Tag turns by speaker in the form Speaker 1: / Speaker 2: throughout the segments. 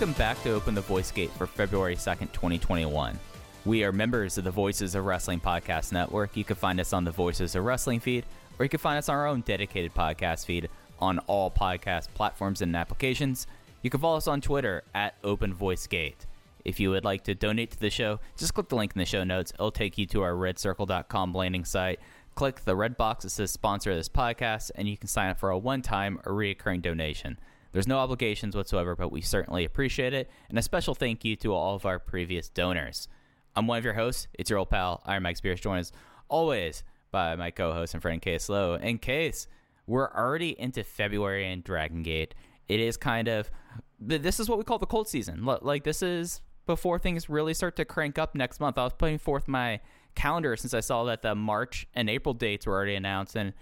Speaker 1: Welcome back to Open the Voice Gate for February 2nd, 2021. We are members of the Voices of Wrestling Podcast Network. You can find us on the Voices of Wrestling feed, or you can find us on our own dedicated podcast feed on all podcast platforms and applications. You can follow us on Twitter at Open Voice Gate. If you would like to donate to the show, just click the link in the show notes. It'll take you to our redcircle.com landing site. Click the red box that says sponsor this podcast, and you can sign up for a one time or reoccurring donation. There's no obligations whatsoever, but we certainly appreciate it. And a special thank you to all of our previous donors. I'm one of your hosts. It's your old pal, Iron Mike Spears, joined as always by my co host and friend Case Lowe. In case we're already into February in Dragon Gate, it is kind of this is what we call the cold season. Like, this is before things really start to crank up next month. I was putting forth my calendar since I saw that the March and April dates were already announced, and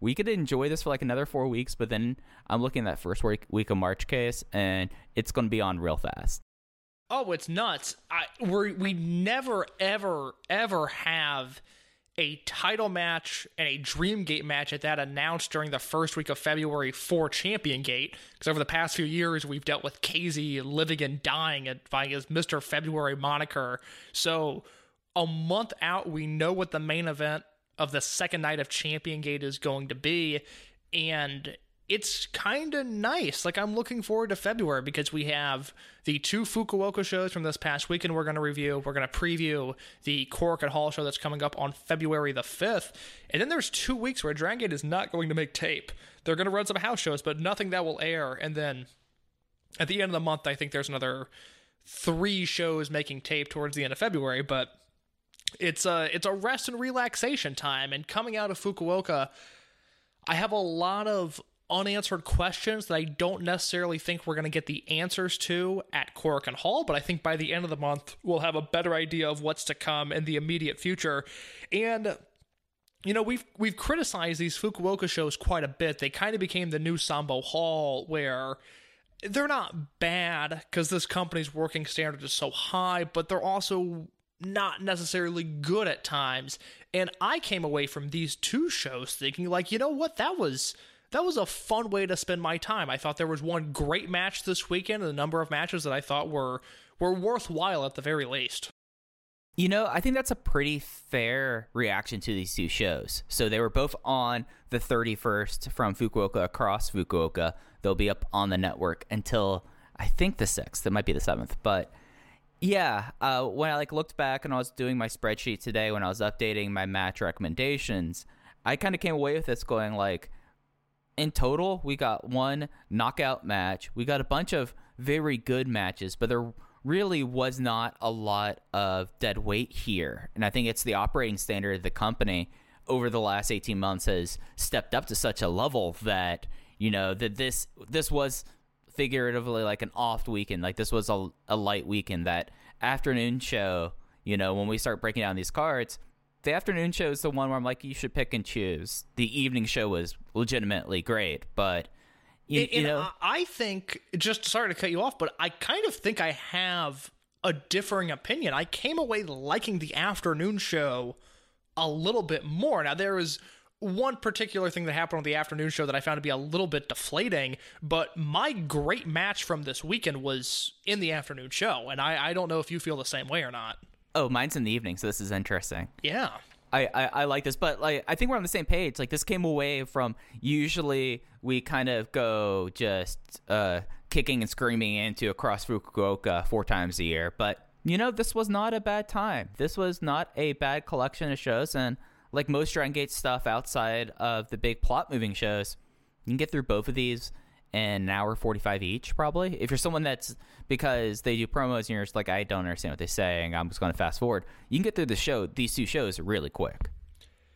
Speaker 1: we could enjoy this for like another four weeks, but then I'm looking at that first week, week of March case, and it's going to be on real fast.
Speaker 2: Oh, it's nuts. I we we never ever ever have a title match and a Dream Gate match at that announced during the first week of February for Champion Gate. Because over the past few years, we've dealt with KZ living and dying at by his Mr. February moniker. So a month out, we know what the main event of the second night of Champion Gate is going to be, and it's kind of nice. Like I'm looking forward to February because we have the two Fukuoka shows from this past weekend we're going to review. We're going to preview the Korakuen Hall show that's coming up on February the 5th. And then there's two weeks where Dragon Gate is not going to make tape. They're going to run some house shows, but nothing that will air. And then at the end of the month, I think there's another three shows making tape towards the end of February, but it's a it's a rest and relaxation time and coming out of Fukuoka I have a lot of unanswered questions that I don't necessarily think we're going to get the answers to at Korakuen Hall, but I think by the end of the month we'll have a better idea of what's to come in the immediate future. And you know, we've we've criticized these Fukuoka shows quite a bit. They kind of became the new Sambo Hall where they're not bad because this company's working standard is so high, but they're also not necessarily good at times. And I came away from these two shows thinking like, you know what, that was that was a fun way to spend my time. I thought there was one great match this weekend and a number of matches that I thought were were worthwhile at the very least.
Speaker 1: You know, I think that's a pretty fair reaction to these two shows. So they were both on the 31st from Fukuoka across Fukuoka. They'll be up on the network until I think the 6th. It might be the 7th, but yeah, uh, when I like looked back and I was doing my spreadsheet today when I was updating my match recommendations, I kind of came away with this going like in total, we got one knockout match. We got a bunch of very good matches, but there really was not a lot of dead weight here. And I think it's the operating standard of the company over the last 18 months has stepped up to such a level that, you know, that this this was figuratively like an off weekend. Like this was a, a light weekend that afternoon show, you know, when we start breaking down these cards, the afternoon show is the one where I'm like, you should pick and choose. The evening show was legitimately great, but you,
Speaker 2: And-
Speaker 1: you know,
Speaker 2: I I think, just sorry to cut you off, but I kind of think I have a differing opinion. I came away liking the afternoon show a little bit more. Now, there was one particular thing that happened on the afternoon show that I found to be a little bit deflating, but my great match from this weekend was in the afternoon show, and I, I don't know if you feel the same way or not.
Speaker 1: Oh, mine's in the evening, so this is interesting.
Speaker 2: Yeah.
Speaker 1: I, I, I like this, but like I think we're on the same page. Like this came away from usually we kind of go just uh, kicking and screaming into across Fukuoka four times a year, but you know this was not a bad time. This was not a bad collection of shows, and like most Dragon Gate stuff outside of the big plot moving shows, you can get through both of these an hour 45 each probably if you're someone that's because they do promos and you're just like i don't understand what they're saying i'm just going to fast forward you can get through the show these two shows really quick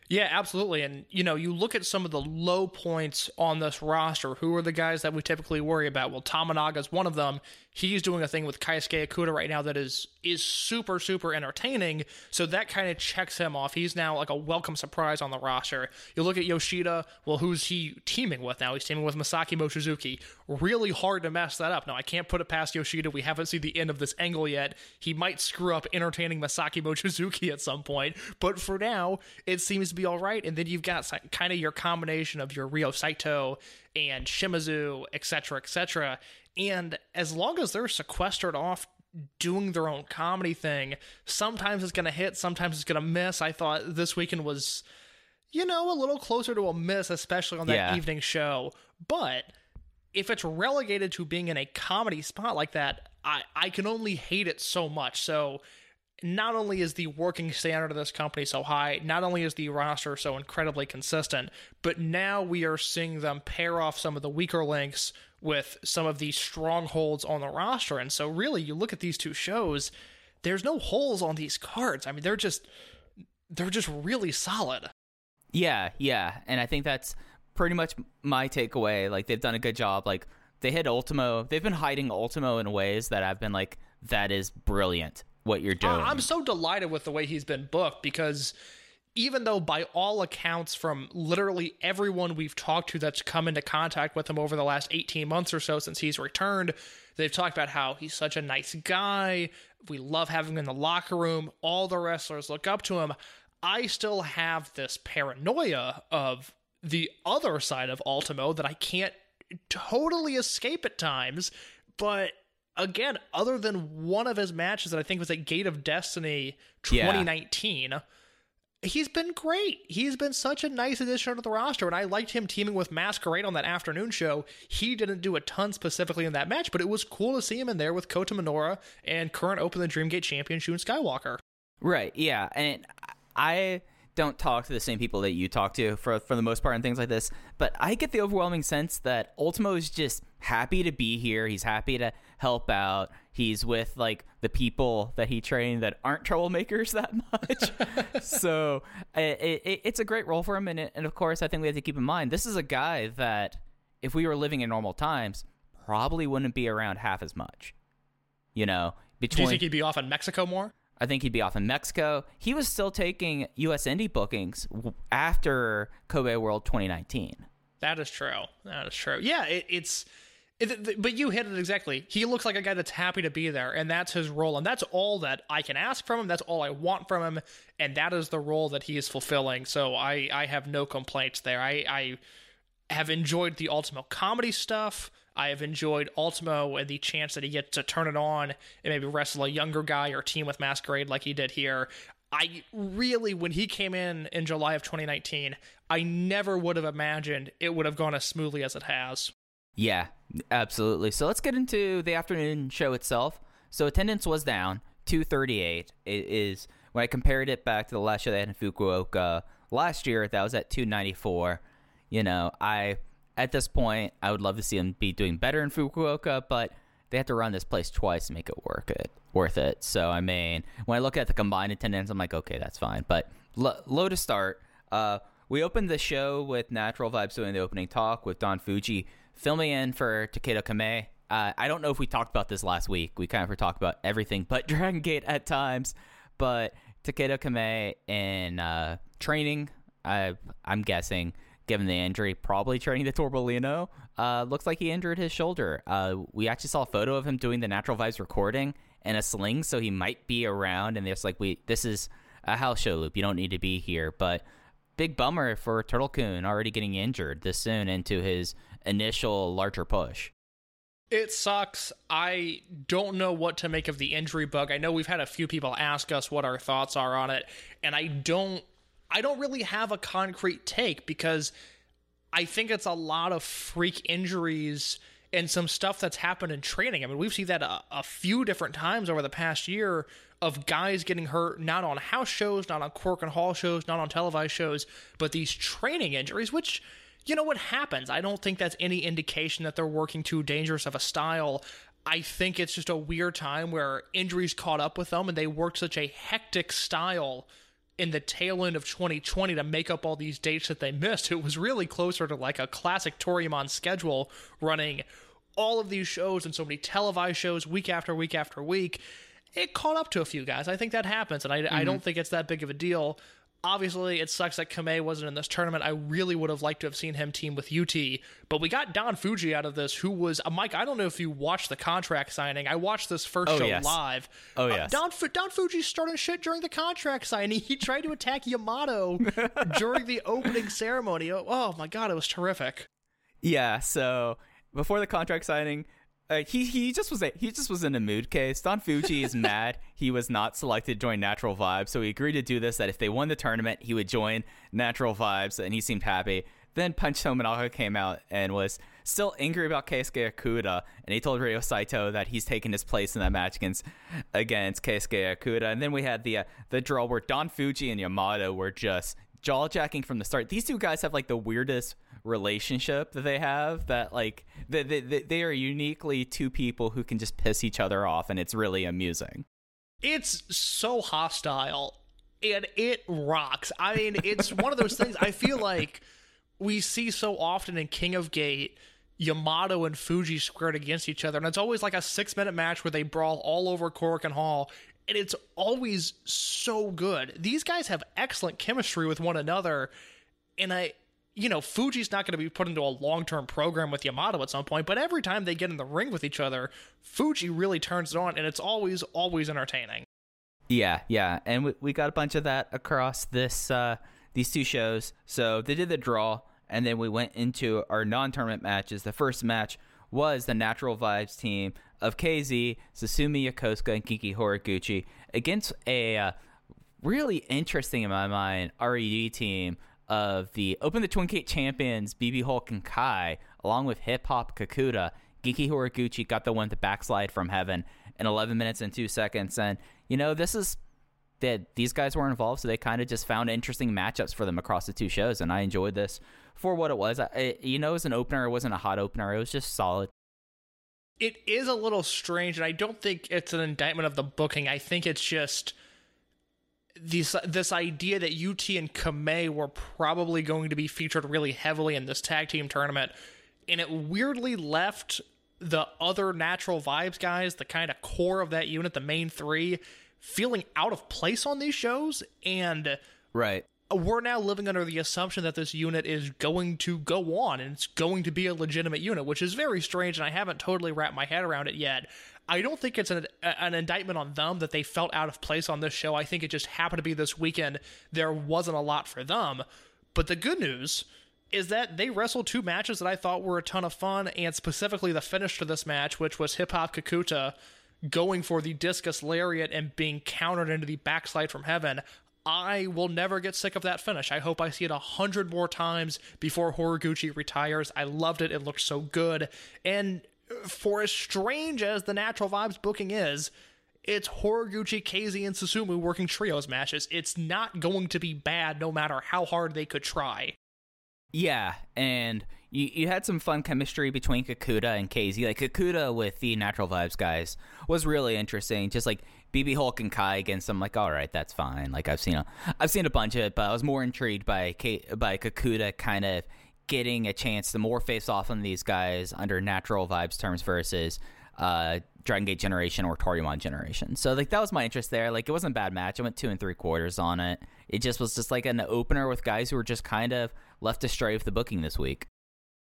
Speaker 2: Yeah, absolutely. And, you know, you look at some of the low points on this roster. Who are the guys that we typically worry about? Well, Tominaga's one of them. He's doing a thing with Keisuke Okuda right now that is is super, super entertaining. So that kind of checks him off. He's now like a welcome surprise on the roster. You look at Yoshida. Well, who's he teaming with now? He's teaming with Masaki Mochizuki. Really hard to mess that up. Now, I can't put it past Yoshida. We haven't seen the end of this angle yet. He might screw up entertaining Masaki Mochizuki at some point. But for now, it seems to be all right. And then you've got kind of your combination of your Ryo Saito and Shimizu, etc., etc. And as long as they're sequestered off doing their own comedy thing, sometimes it's going to hit, sometimes it's going to miss. I thought this weekend was, you know, a little closer to a miss, especially on that
Speaker 1: Yeah.
Speaker 2: evening show. But if it's relegated to being in a comedy spot like that, I, I can only hate it so much. So not only is the working standard of this company so high, not only is the roster so incredibly consistent, but now we are seeing them pair off some of the weaker links with some of these strongholds on the roster. And so really you look at these two shows, there's no holes on these cards. I mean, they're just they're just really solid.
Speaker 1: yeah yeah and i think that's pretty much my takeaway like they've done a good job like they hit ultimo they've been hiding ultimo in ways that i've been like that is brilliant what you're doing
Speaker 2: I'm so delighted with the way he's been booked because even though by all accounts from literally everyone we've talked to that's come into contact with him over the last 18 months or so since he's returned they've talked about how he's such a nice guy. We love having him in the locker room. All the wrestlers look up to him. I still have this paranoia of the other side of ultimo that i can't totally escape at times. But again other than one of his matches that i think was at gate of destiny
Speaker 1: Yeah.
Speaker 2: 2019 he's been great. He's been such a nice addition to the roster, and I liked him teaming with Masquerade on that afternoon show. He didn't do a ton specifically in that match, but it was cool to see him in there with Kota Minoura and current Open the Dreamgate champion Shun Skywalker.
Speaker 1: Right. Yeah. And I don't talk to the same people that you talk to for for the most part and things like this, but I get the overwhelming sense that Ultimo is just happy to be here. He's happy to help out. He's with like the people that he trained that aren't troublemakers that much. so it, it, it's a great role for him, and it, and of course I think we have to keep in mind this is a guy that if we were living in normal times probably wouldn't be around half as much. You know, between.
Speaker 2: Do you think he'd be off in Mexico more?
Speaker 1: I think he'd be off in Mexico. He was still taking U.S. indie bookings after Kobe World 2019.
Speaker 2: That is true. That is true. Yeah, it, it's. It, but you hit it exactly. He looks like a guy that's happy to be there, and that's his role, and that's all that I can ask from him. That's all I want from him, and that is the role that he is fulfilling. So I, I have no complaints there. I, I have enjoyed the Ultimo comedy stuff. I have enjoyed Ultimo and the chance that he gets to turn it on and maybe wrestle a younger guy or team with Masquerade like he did here. I really, when he came in in July of 2019, I never would have imagined it would have gone as smoothly as it has.
Speaker 1: Yeah, absolutely. So let's get into the afternoon show itself. So attendance was down 238. It is when I compared it back to the last show they had in Fukuoka last year, that was at 294. You know, I at this point I would love to see them be doing better in Fukuoka, but they have to run this place twice to make it work it worth it. So I mean, when I look at the combined attendance, I'm like, okay, that's fine. But lo- low to start. Uh, we opened the show with Natural Vibes doing the opening talk with Don Fuji filming in for Takedo Kame. Uh, I don't know if we talked about this last week. We kind of talked about everything but Dragon Gate at times. But Takedo Kame in uh, training. I, I'm guessing, given the injury, probably training the Torbolino. Uh, looks like he injured his shoulder. Uh, we actually saw a photo of him doing the Natural Vibes recording in a sling, so he might be around. And there's like, we this is a house show loop. You don't need to be here, but big bummer for Turtle Coon already getting injured this soon into his initial larger push.
Speaker 2: It sucks. I don't know what to make of the injury bug. I know we've had a few people ask us what our thoughts are on it, and I don't I don't really have a concrete take because I think it's a lot of freak injuries and some stuff that's happened in training. I mean, we've seen that a, a few different times over the past year of guys getting hurt not on house shows, not on Korakuen Hall shows, not on televised shows, but these training injuries, which you know what happens. I don't think that's any indication that they're working too dangerous of a style. I think it's just a weird time where injuries caught up with them and they worked such a hectic style in the tail end of 2020 to make up all these dates that they missed. It was really closer to like a classic Toryumon schedule running all of these shows and so many televised shows week after week after week. It caught up to a few guys. I think that happens, and I, I mm-hmm. don't think it's that big of a deal. Obviously, it sucks that Kamei wasn't in this tournament. I really would have liked to have seen him team with UT, but we got Don Fuji out of this, who was uh, Mike. I don't know if you watched the contract signing. I watched this first
Speaker 1: Oh,
Speaker 2: show
Speaker 1: yes.
Speaker 2: live.
Speaker 1: Oh,
Speaker 2: Uh,
Speaker 1: yes.
Speaker 2: Don Fu- Don Fuji started shit during the contract signing. He tried to attack Yamato during the opening ceremony. Oh, oh my god, it was terrific.
Speaker 1: Yeah, so before the contract signing, uh, he he just was a, he just was in a mood case. Don Fuji is mad he was not selected to join Natural Vibes, so he agreed to do this. That if they won the tournament, he would join Natural Vibes, and he seemed happy. Then Punch Tominaga came out and was still angry about Keisuke Okuda, and he told Ryo Saito that he's taking his place in that match against against Keisuke Okuda. And then we had the uh, the draw where Don Fuji and Yamato were just jaw jacking from the start. These two guys have like the weirdest relationship that they have that like they, they, they are uniquely two people who can just piss each other off and it's really amusing
Speaker 2: it's so hostile and it rocks. I mean, it's one of those things I feel like we see so often in King of Gate. Yamato and Fuji squared against each other, and it's always like a six minute match where they brawl all over Korakuen Hall, and it's always so good. These guys have excellent chemistry with one another, and I, you know, Fuji's not going to be put into a long term program with Yamato at some point, but every time they get in the ring with each other, Fuji really turns it on, and it's always, always entertaining.
Speaker 1: yeah yeah and we, we got a bunch of that across this uh these two shows so they did the draw and then we went into our non-tournament matches the first match was the natural vibes team of kz susumu yokosuka and genki horiguchi against a uh, really interesting in my mind red team of the open the twin gate champions bb hulk and kai along with hip hop kakuta Genki Horiguchi got the one to backslide from heaven in 11 minutes and 2 seconds. And, you know, this is that these guys were involved, so they kind of just found interesting matchups for them across the two shows. And I enjoyed this for what it was. I, it, you know, was an opener, it wasn't a hot opener, it was just solid.
Speaker 2: It is a little strange, and I don't think it's an indictment of the booking. I think it's just this this idea that UT and Kamei were probably going to be featured really heavily in this tag team tournament, and it weirdly left the other natural vibes guys, the kind of core of that unit, the main three, feeling out of place on these shows, and
Speaker 1: Right.
Speaker 2: we're now living under the assumption that this unit is going to go on and it's going to be a legitimate unit, which is very strange, and I haven't totally wrapped my head around it yet. I don't think it's an, an indictment on them that they felt out of place on this show. I think it just happened to be this weekend. There wasn't a lot for them. But the good news is that they wrestled two matches that I thought were a ton of fun, and specifically the finish to this match, which was Hip Hop Kakuta going for the discus lariat and being countered into the backslide from heaven. I will never get sick of that finish. I hope I see it a hundred more times before Horiguchi retires. I loved it. It looked so good. And for as strange as the Natural Vibes booking is, it's Horiguchi, KZ, and Susumu working trios matches. It's not going to be bad no matter how hard they could try.
Speaker 1: Yeah, and you, you had some fun chemistry between Kakuta and KZ. Like Kakuta with the Natural Vibes guys was really interesting. Just like BB Hulk and Kai against them, like all right, that's fine. Like I've seen a I've seen a bunch of it, but I was more intrigued by K, by Kakuta kind of getting a chance to more face off on these guys under Natural Vibes terms versus uh, Dragon Gate Generation or Toryumon Generation. So like that was my interest there. Like it wasn't a bad match. I went two and three quarters on it. It just was just like an opener with guys who were just kind of left astray with the booking this week.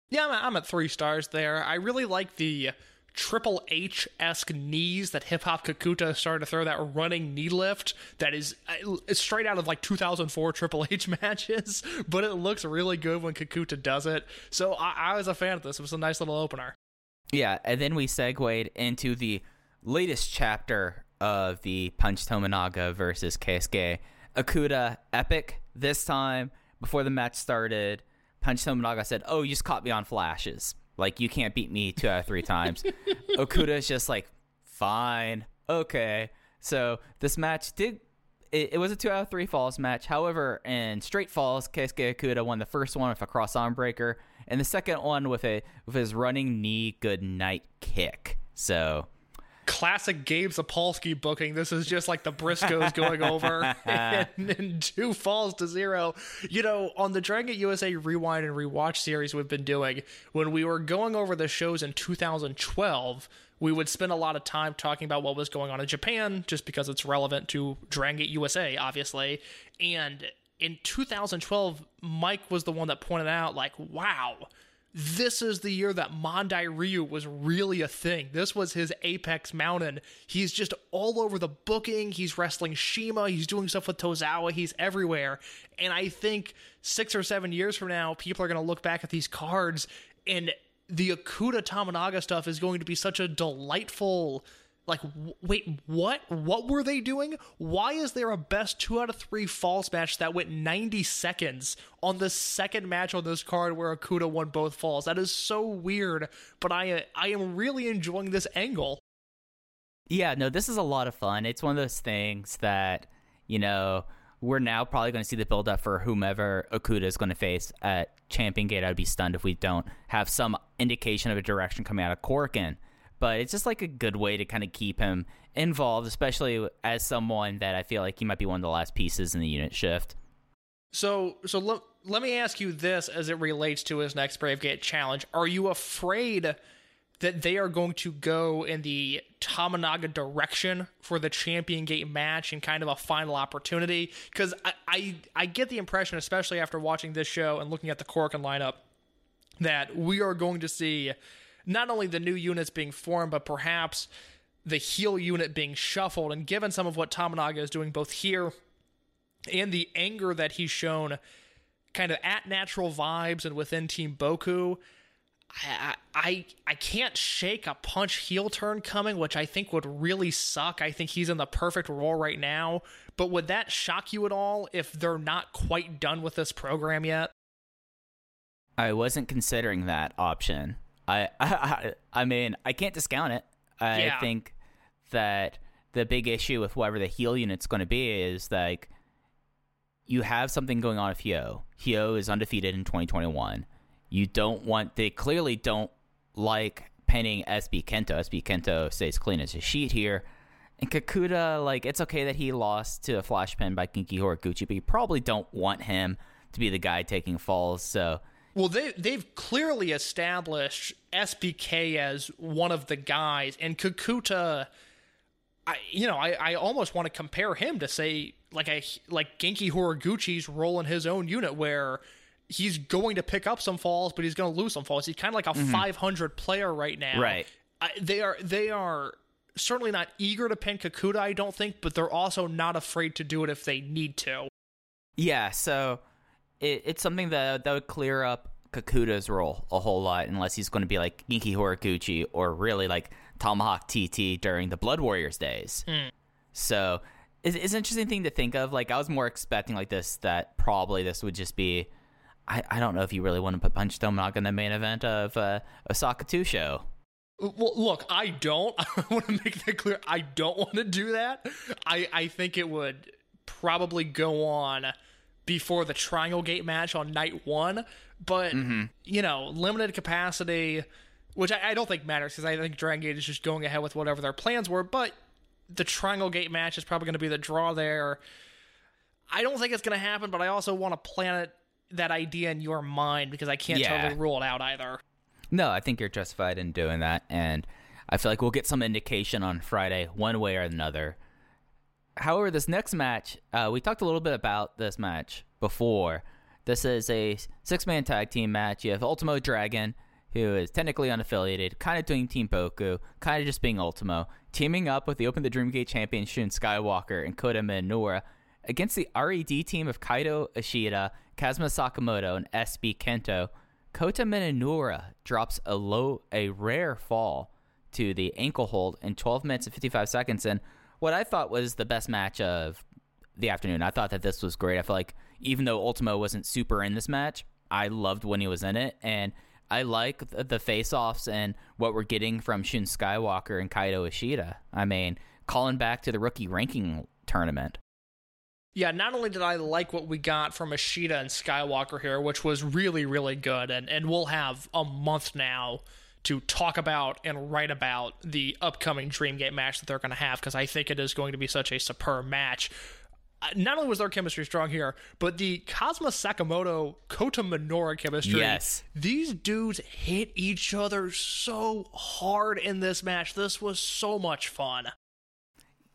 Speaker 2: Yeah, I'm at three stars there. I really like the Triple H esque knees that Hip Hop Kakuta started to throw that running knee lift that is uh, straight out of like 2004 Triple H matches, but it looks really good when Kakuta does it. So I, I was a fan of this. It was a nice little opener.
Speaker 1: Yeah, and then we segued into the latest chapter of the Punch Tominaga versus Keisuke Okuda epic. This time, before the match started, Punch Tominaga said, "Oh, you just caught me on flashes. Like you can't beat me two out of three times." Okuda's just like, "Fine, okay." So this match did. It, it was a two out of three falls match. However, in straight falls, Keisuke Okuda won the first one with a cross arm breaker, and the second one with a with his running knee good night kick. So
Speaker 2: Classic Gabe Sapolsky booking. This is just like the Briscoes going over and, and two falls to zero. You know, on the Dragon USA Rewind and Rewatch series we've been doing, when we were going over the shows in 2012, we would spend a lot of time talking about what was going on in Japan, just because it's relevant to Dragon USA, obviously. And in 2012, Mike was the one that pointed out, like, wow, this is the year that Mondai Ryu was really a thing. This was his apex mountain. He's just all over the booking. He's wrestling CIMA. He's doing stuff with Tozawa. He's everywhere. And I think six or seven years from now, people are going to look back at these cards and the Okuda Tominaga stuff is going to be such a delightful like w- wait what what were they doing why is there a best two out of three falls match that went 90 seconds on the second match on this card where okuda won both falls that is so weird but i i am really enjoying this angle
Speaker 1: Yeah, no, this is a lot of fun. It's one of those things that, you know, we're now probably going to see the build up for whomever Okuda is going to face at Champion Gate. I'd be stunned if we don't have some indication of a direction coming out of Korakuen. But it's just like a good way to kind of keep him involved, especially as someone that I feel like he might be one of the last pieces in the unit shift.
Speaker 2: so so let, let me ask you this as it relates to his next brave gate challenge are you afraid that they are going to go in the Tominaga direction for the Champion Gate match and kind of a final opportunity. Because I, I, I get the impression, especially after watching this show and looking at the Korakuen lineup, that we are going to see not only the new units being formed, but perhaps the heel unit being shuffled. And given some of what Tominaga is doing both here and the anger that he's shown kind of at natural vibes and within Team Boku, I, I I can't shake a punch heel turn coming, which I think would really suck. I think he's in the perfect role right now. But would that shock you at all if they're not quite done with this program yet?
Speaker 1: I wasn't considering that option. I I, I mean, I can't discount it. I
Speaker 2: Yeah.
Speaker 1: think that the big issue with whatever the heel unit's going to be is like you have something going on with Hio. Hio is undefeated in 2021. You don't want they clearly don't like penning SB Kento. SB Kento stays clean as a sheet here. And Kakuda, like, it's okay that he lost to a flash pin by Genki Horiguchi, but you probably don't want him to be the guy taking falls. So
Speaker 2: Well, they they've clearly established SBK as one of the guys, and Kakuta. I you know I, I almost want to compare him to say like a like Genki Horiguchi's role in his own unit where he's going to pick up some falls, but he's going to lose some falls. He's kind of like a mm-hmm. 500 player right now.
Speaker 1: Right.
Speaker 2: I, they are they are certainly not eager to pin Kakuta, I don't think, but they're also not afraid to do it if they need to.
Speaker 1: Yeah, so it, it's something that that would clear up Kakuta's role a whole lot, unless he's going to be like Genki Horiguchi or really like Tomahawk TT during the Blood Warriors days. So it's, it's an interesting thing to think of. Like I was more expecting like this that probably this would just be. I, I don't know if you really want to put Punch Tominaga in the main event of uh, Osaka 2 show.
Speaker 2: Well, look, I don't. I want to make that clear. I don't want to do that. I, I think it would probably go on before the Triangle Gate match on night one. But, mm-hmm. you know, limited capacity, which I, I don't think matters because I think Dragon Gate is just going ahead with whatever their plans were. But the Triangle Gate match is probably going to be the draw there. I don't think it's going to happen, but I also want to plant it, that idea in your mind because I can't
Speaker 1: Yeah.
Speaker 2: totally rule it out either.
Speaker 1: No, I think you're justified in doing that, and I feel like we'll get some indication on Friday, one way or another. However, this next match, uh, we talked a little bit about this match before. This is a six man tag team match. You have Ultimo Dragon, who is technically unaffiliated, kind of doing Team Boku, kind of just being Ultimo, teaming up with the Open the Dreamgate champion Shun Skywalker and Kota Minoura against the RED team of Kaito Ishida, Kazuma Sakamoto, and SB Kento. Kota Minoura drops a low, a rare fall to the ankle hold in 12 minutes and 55 seconds, and what I thought was the best match of the afternoon. I thought that this was great. I feel like even though Ultimo wasn't super in this match, I loved when he was in it, and I like th- the face-offs and what we're getting from Shun Skywalker and Kaito Ishida. I mean, calling back to the rookie ranking tournament.
Speaker 2: Yeah, not only did I like what we got from Ishida and Skywalker here, which was really, really good, and, and we'll have a month now to talk about and write about the upcoming Dreamgate match that they're going to have, because I think it is going to be such a superb match. Uh, Not only was their chemistry strong here, but the Kazuma Sakamoto Kota Minoura chemistry.
Speaker 1: Yes.
Speaker 2: These dudes hit each other so hard in this match. This was so much fun.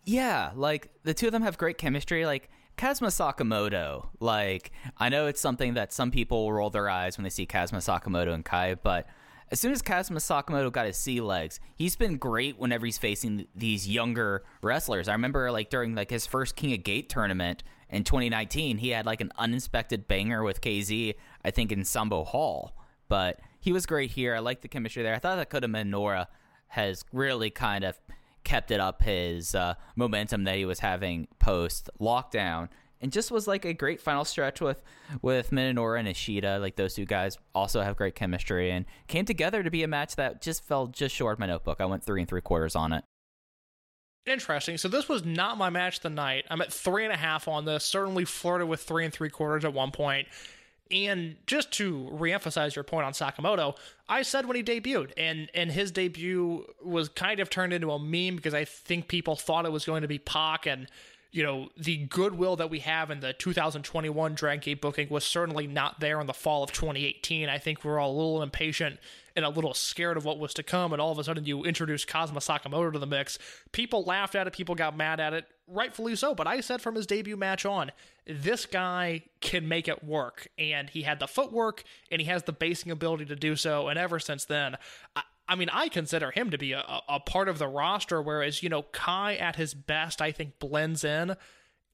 Speaker 1: Yeah, like the two of them have great chemistry. Like Kazuma Sakamoto, like I know it's something that some people will roll their eyes when they see Kazuma Sakamoto and Kai, but as soon as Kazuma Sakamoto got his sea legs, he's been great whenever he's facing these younger wrestlers. I remember like during like his first King of Gate tournament in 2019, he had like an uninspected banger with KZ, I think in Sambo Hall. But he was great here. I like the chemistry there. I thought that Kota Minoura has really kind of kept it up his uh, momentum that he was having post lockdown and just was like a great final stretch with with Minoura and Ishida. Like those two guys also have great chemistry and came together to be a match that just fell just short of my notebook. I went three and three quarters on it.
Speaker 2: Interesting. So this was not my match the night. I'm at three and a half on this. Certainly flirted with three and three quarters at one point. And just to reemphasize your point on Sakamoto, I said when he debuted, and and his debut was kind of turned into a meme because I think people thought it was going to be Pac, and you know the goodwill that we have in the 2021 Dragon Gate booking was certainly not there in the fall of 2018. I think we we're all a little impatient and a little scared of what was to come, and all of a sudden you introduce Kazuma Sakamoto to the mix. People laughed at it, people got mad at it, rightfully so. But I said from his debut match on, this guy can make it work, and he had the footwork and he has the basing ability to do so. And ever since then, I, I mean, I consider him to be a, a- part of the roster. Whereas you know, Kai at his best, I think blends in.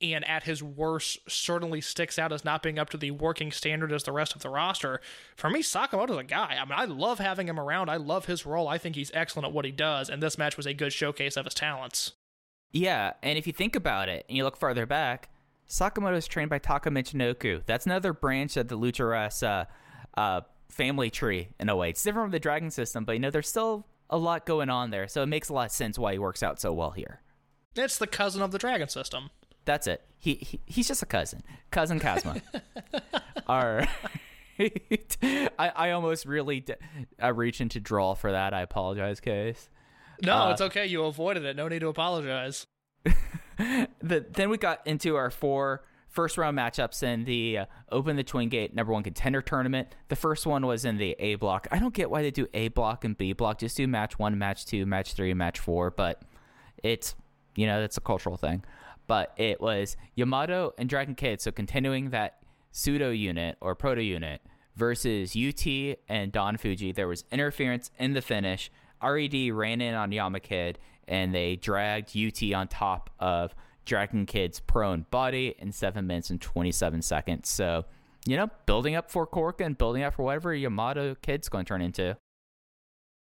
Speaker 2: And at his worst, certainly sticks out as not being up to the working standard as the rest of the roster. For me, Sakamoto's a guy. I mean, I love having him around. I love his role. I think he's excellent at what he does, and this match was a good showcase of his talents.
Speaker 1: Yeah, and if you think about it and you look farther back, Sakamoto is trained by Taka Michinoku. That's another branch of the uh, uh, family tree in a way. It's different from the Dragon system, but you know there's still a lot going on there, so it makes a lot of sense why he works out so well here.
Speaker 2: It's the cousin of the Dragon system.
Speaker 1: That's it. He, he he's just a cousin, cousin Kazma. All right. I, I almost really d- uh, reach into draw for that. I apologize, Case.
Speaker 2: No,
Speaker 1: Uh,
Speaker 2: it's okay. You avoided it. No need to apologize.
Speaker 1: the, then we got into our four first round matchups in the uh, Open the Twin Gate number one contender tournament. The first one was in the A block. I don't get why they do A block and B block. Just do match one, match two, match three, match four. But it's, you know, that's a cultural thing. But it was Yamato and Dragon Kid. So continuing that pseudo unit or proto unit versus UT and Don Fuji. There was interference in the finish. RED ran in on Yamakid and they dragged UT on top of Dragon Kid's prone body in 7 minutes and 27 seconds. So, you know, building up for Cork and building up for whatever Yamato Kid's going to turn into.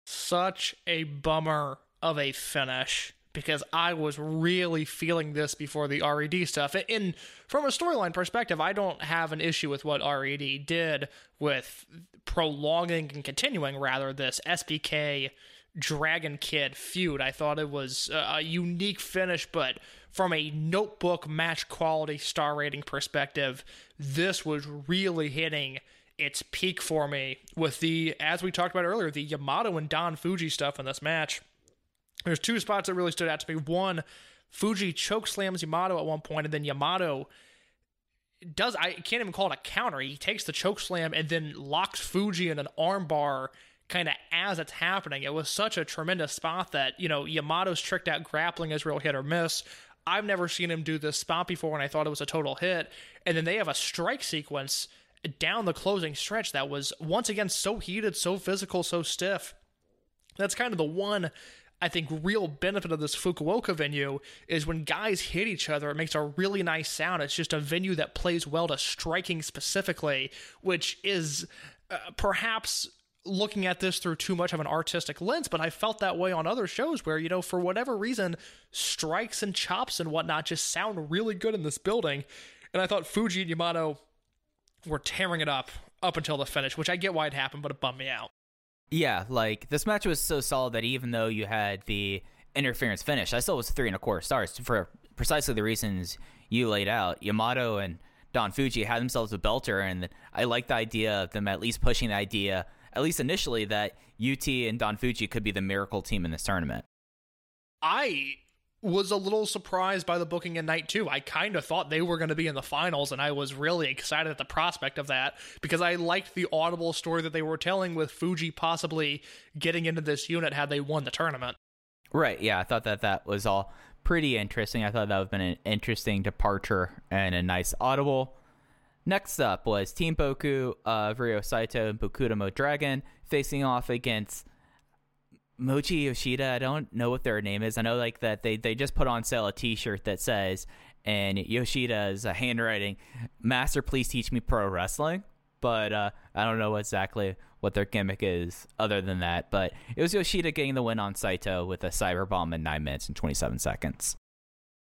Speaker 2: Such a bummer of a finish because I was really feeling this before the RED stuff. And from a storyline perspective, I don't have an issue with what RED did with prolonging and continuing, rather, this SBK Dragon Kid feud. I thought it was a unique finish, but from a notebook match quality star rating perspective, this was really hitting its peak for me with the, as we talked about earlier, the Yamato and Don Fuji stuff in this match. There's two spots that really stood out to me. One, Fuji choke slams Yamato at one point, and then Yamato does I can't even call it a counter. He takes the choke slam and then locks Fuji in an armbar, kind of as it's happening. It was such a tremendous spot that, you know, Yamato's tricked out grappling is real hit or miss. I've never seen him do this spot before and I thought it was a total hit. And then they have a strike sequence down the closing stretch that was once again so heated, so physical, so stiff. That's kind of the one I think real benefit of this Fukuoka venue is when guys hit each other, it makes a really nice sound. It's just a venue that plays well to striking specifically, which is uh, perhaps looking at this through too much of an artistic lens, but I felt that way on other shows where, you know, for whatever reason, strikes and chops and whatnot just sound really good in this building. And I thought Fuji and Yamato were tearing it up up until the finish, which I get why it happened, but it bummed me out.
Speaker 1: Yeah, like this match was so solid that even though you had the interference finish, I still was three and a quarter stars for precisely the reasons you laid out. Yamato and Don Fuji had themselves a belter, and I like the idea of them at least pushing the idea, at least initially, that UT and Don Fuji could be the miracle team in this tournament.
Speaker 2: I was a little surprised by the booking in night two. I kind of thought they were going to be in the finals, and I was really excited at the prospect of that because I liked the audible story that they were telling with Fuji possibly getting into this unit had they won the tournament.
Speaker 1: Right. Yeah, I thought that that was all pretty interesting. I thought that would have been an interesting departure and a nice audible. Next up was Team Boku of Ryo Saito and Bokudamo Dragon facing off against Mochi Yoshida. I don't know what their name is. I know like that they they just put on sale a T-shirt that says and Yoshida's handwriting, "Master, please teach me pro wrestling." But uh, I don't know exactly what their gimmick is other than that. But it was Yoshida getting the win on Saito with a cyber bomb in nine minutes and twenty seven seconds.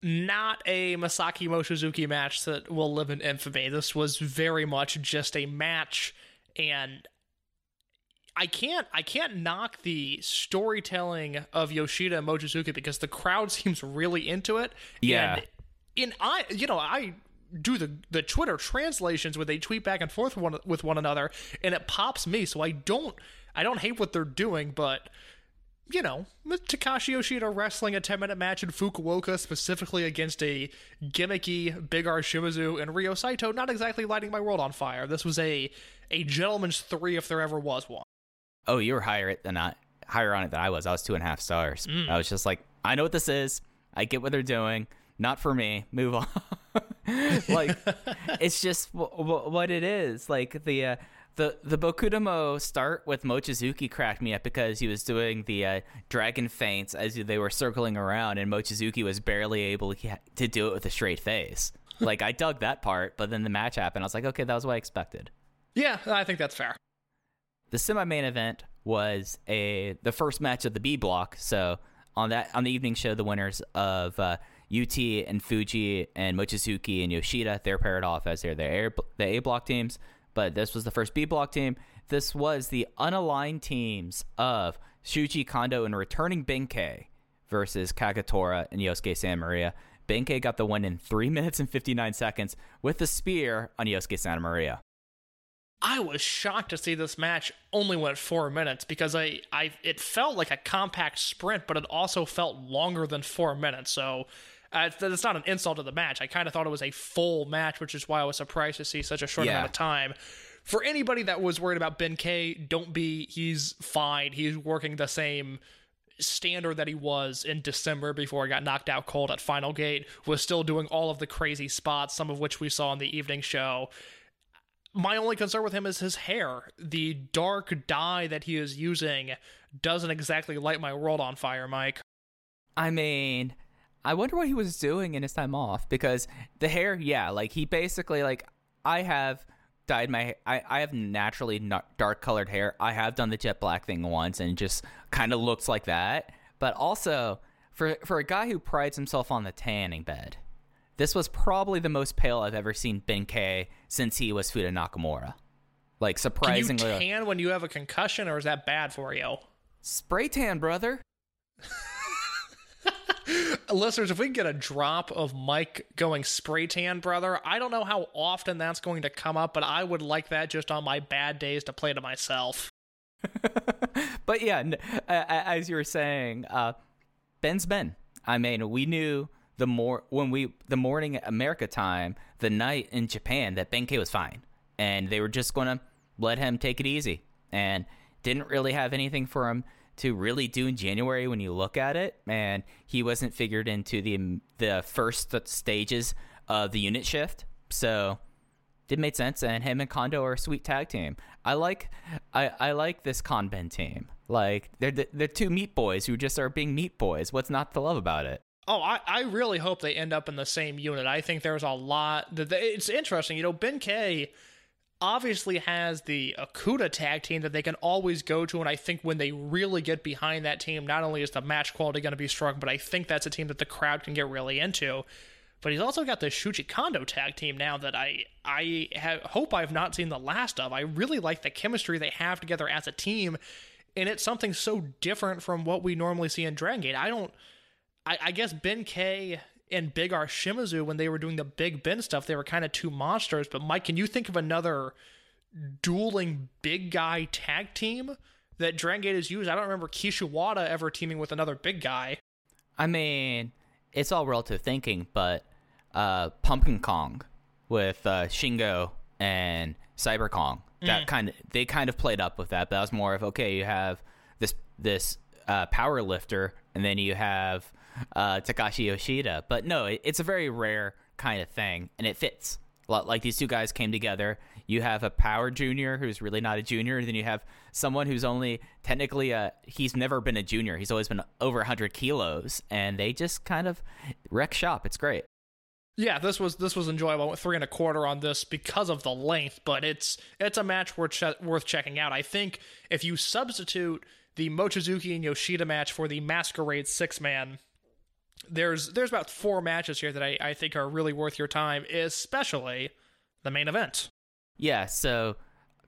Speaker 2: Not a Masaki Mochizuki match that will live in infamy. This was very much just a match, and I can't I can't knock the storytelling of Yoshida and Mochizuki because the crowd seems really into it.
Speaker 1: Yeah.
Speaker 2: And in I you know, I do the the Twitter translations where they tweet back and forth one, with one another and it pops me so I don't I don't hate what they're doing but you know, Takashi Yoshida wrestling a 10 minute match in Fukuoka specifically against a gimmicky Big R Shimizu and Ryo Saito not exactly lighting my world on fire. This was a a gentleman's three if there ever was one.
Speaker 1: Oh, you were higher than I higher on it than I was. I was two and a half stars. I was just like, I know what this is. I get what they're doing. Not for me. Move on. like, it's just w- w- what it is. Like the uh, the the Bokudamo start with Mochizuki cracked me up because he was doing the uh, dragon feints as they were circling around, and Mochizuki was barely able to do it with a straight face. Like I dug that part, but then the match happened. I was like, okay, that was what I expected.
Speaker 2: Yeah, I think that's fair.
Speaker 1: The semi-main event was a the first match of the B block. So on that on the evening show, the winners of uh, UT and Fuji and Mochizuki and Yoshida they're paired off as they're the the A block teams. But this was the first B block team. This was the unaligned teams of Shuji Kondo and returning Benkei versus Kagatora and Yosuke Santa Maria. Benkei got the win in 3 minutes and 59 seconds with the spear on Yosuke Santa Maria.
Speaker 2: I was shocked to see this match only went four minutes because I, I it felt like a compact sprint, but it also felt longer than four minutes. So uh, it's not an insult to the match. I kind of thought it was a full match, which is why I was surprised to see such a short
Speaker 1: Yeah.
Speaker 2: amount of time. For anybody that was worried about Ben K, don't be. He's fine. He's working the same standard that he was in December before he got knocked out cold at Final Gate. Was still doing all of the crazy spots, some of which we saw in the evening show my only concern with him is his hair. The dark dye that he is using doesn't exactly light my world on fire, Mike.
Speaker 1: I mean, I wonder what he was doing in his time off because the hair, yeah, like he basically like I have dyed my I I have naturally dark colored hair. I have done the jet black thing once and just kind of looks like that. But also for for a guy who prides himself on the tanning bed, this was probably the most pale I've ever seen Ben K since he was Fuda Nakamura. Like
Speaker 2: Can you
Speaker 1: surprisingly,
Speaker 2: tan when you have a concussion, or is that bad for you?
Speaker 1: spray tan, brother.
Speaker 2: Listeners, if we get a drop of Mike going spray tan, brother, I don't know how often that's going to come up, but I would like that just on my bad days to play to myself.
Speaker 1: but yeah, as you were saying, uh, Ben's Ben. I mean, we knew the more when we the morning America time, the night in Japan that Ben K was fine, and they were just going to let him take it easy. And didn't really have anything for him to really do in January when you look at it, and he wasn't figured into the um, the first stages of the unit shift. So it made sense, and him and Kondo are a sweet tag team. I like I, I like this Konben team. Like they're the, they're two meat boys who just are being meat boys. What's not to love about it?
Speaker 2: Oh, I, I really hope they end up in the same unit. I think there's a lot that it's interesting. You know, Ben K obviously has the Okuda tag team that they can always go to, and I think when they really get behind that team, not only is the match quality going to be strong, but I think that's a team that the crowd can get really into. But he's also got the Shuji Kondo tag team now that I I hope I've not seen the last of. I really like the chemistry they have together as a team, and it's something so different from what we normally see in Dragon Gate. I don't. I, I guess Ben K and Big R Shimizu, when they were doing the Big Ben stuff, they were kind of two monsters. But Mike, can you think of another dueling big guy tag team that Dragon Gate has used? I don't remember Kishiwada ever teaming with another big guy.
Speaker 1: I mean, it's all relative thinking, but uh, Pumpkin Kong with uh, Shingo and Cyber Kong, that kind of they kind of played up with that. But that was more of okay, you have this this uh, power lifter, and then you have uh, Takashi Yoshida. But no, it, it's a very rare kind of thing, and it fits. Like these two guys came together. You have a power junior who's really not a junior, and then you have someone who's only technically a he's never been a junior. He's always been over 100 kilos, and they just kind of wreck shop. It's great.
Speaker 2: Yeah, this was this was enjoyable. I went three and a quarter on this because of the length, but it's it's a match worth worth checking out. I think if you substitute the Mochizuki and Yoshida match for the Masquerade six man, there's there's about four matches here that I, I think are really worth your time, especially the main event.
Speaker 1: Yeah, so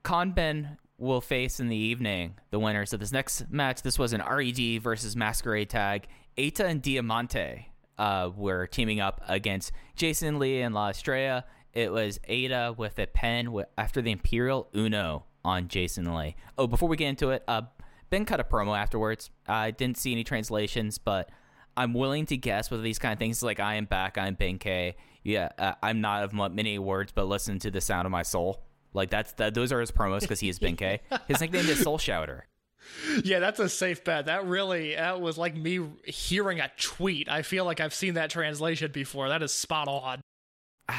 Speaker 1: Konben will face in the evening the winners of this next match. This was an RED versus Masquerade tag. Eita and Diamante uh, were teaming up against Jason Lee and La Estrella. It was Eita with a pen after the Imperial Uno on Jason Lee. Oh, before we get into it, uh, Ben cut a promo afterwards. I didn't see any translations, but I'm willing to guess with these kind of things like I am back, I'm Ben K. Yeah, uh, I'm not of many words, but listen to the sound of my soul. Like that's that. Those are his promos because he is Ben K. His nickname is Soul Shouter.
Speaker 2: Yeah, that's a safe bet. That really that was like me hearing a tweet. I feel like I've seen that translation before. That is spot on.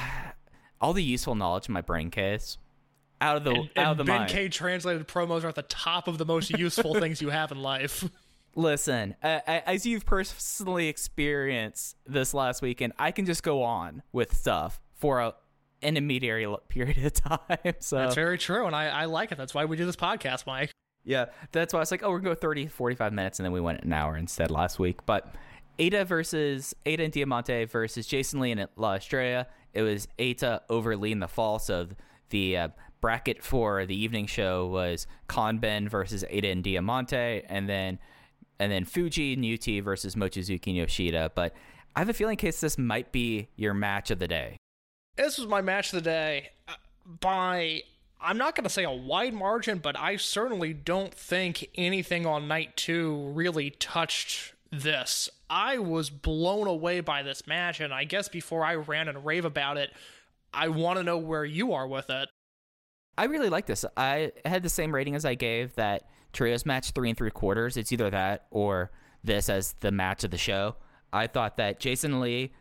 Speaker 1: All the useful knowledge in my brain case out of the
Speaker 2: And,
Speaker 1: out
Speaker 2: and
Speaker 1: of the
Speaker 2: Ben
Speaker 1: mind.
Speaker 2: K translated promos are at the top of the most useful things you have in life.
Speaker 1: Listen, uh, as you've personally experienced this last weekend, I can just go on with stuff for a, an intermediary period of time. So
Speaker 2: That's very true, and I, I like it. That's why we do this podcast, Mike.
Speaker 1: Yeah, that's why I was like, oh, we're going to go 30, 45 minutes, and then we went an hour instead last week. But Ada versus Eita and Diamante versus Jason Lee and La Estrella. It was Eita over Lee in the fall. So the uh, bracket for the evening show was Konben versus Eita and Diamante, and then and then Fuji and UT versus Mochizuki and Yoshida. But I have a feeling, case this might be your match of the day.
Speaker 2: This was my match of the day uh, by I'm not going to say a wide margin, but I certainly don't think anything on night 2 really touched this. I was blown away by this match and I guess before I ran and rave about it, I want to know where you are with it.
Speaker 1: I really like this. I had the same rating as I gave that trios match three and three quarters. It's either that or this as the match of the show. I thought that Jason Lee.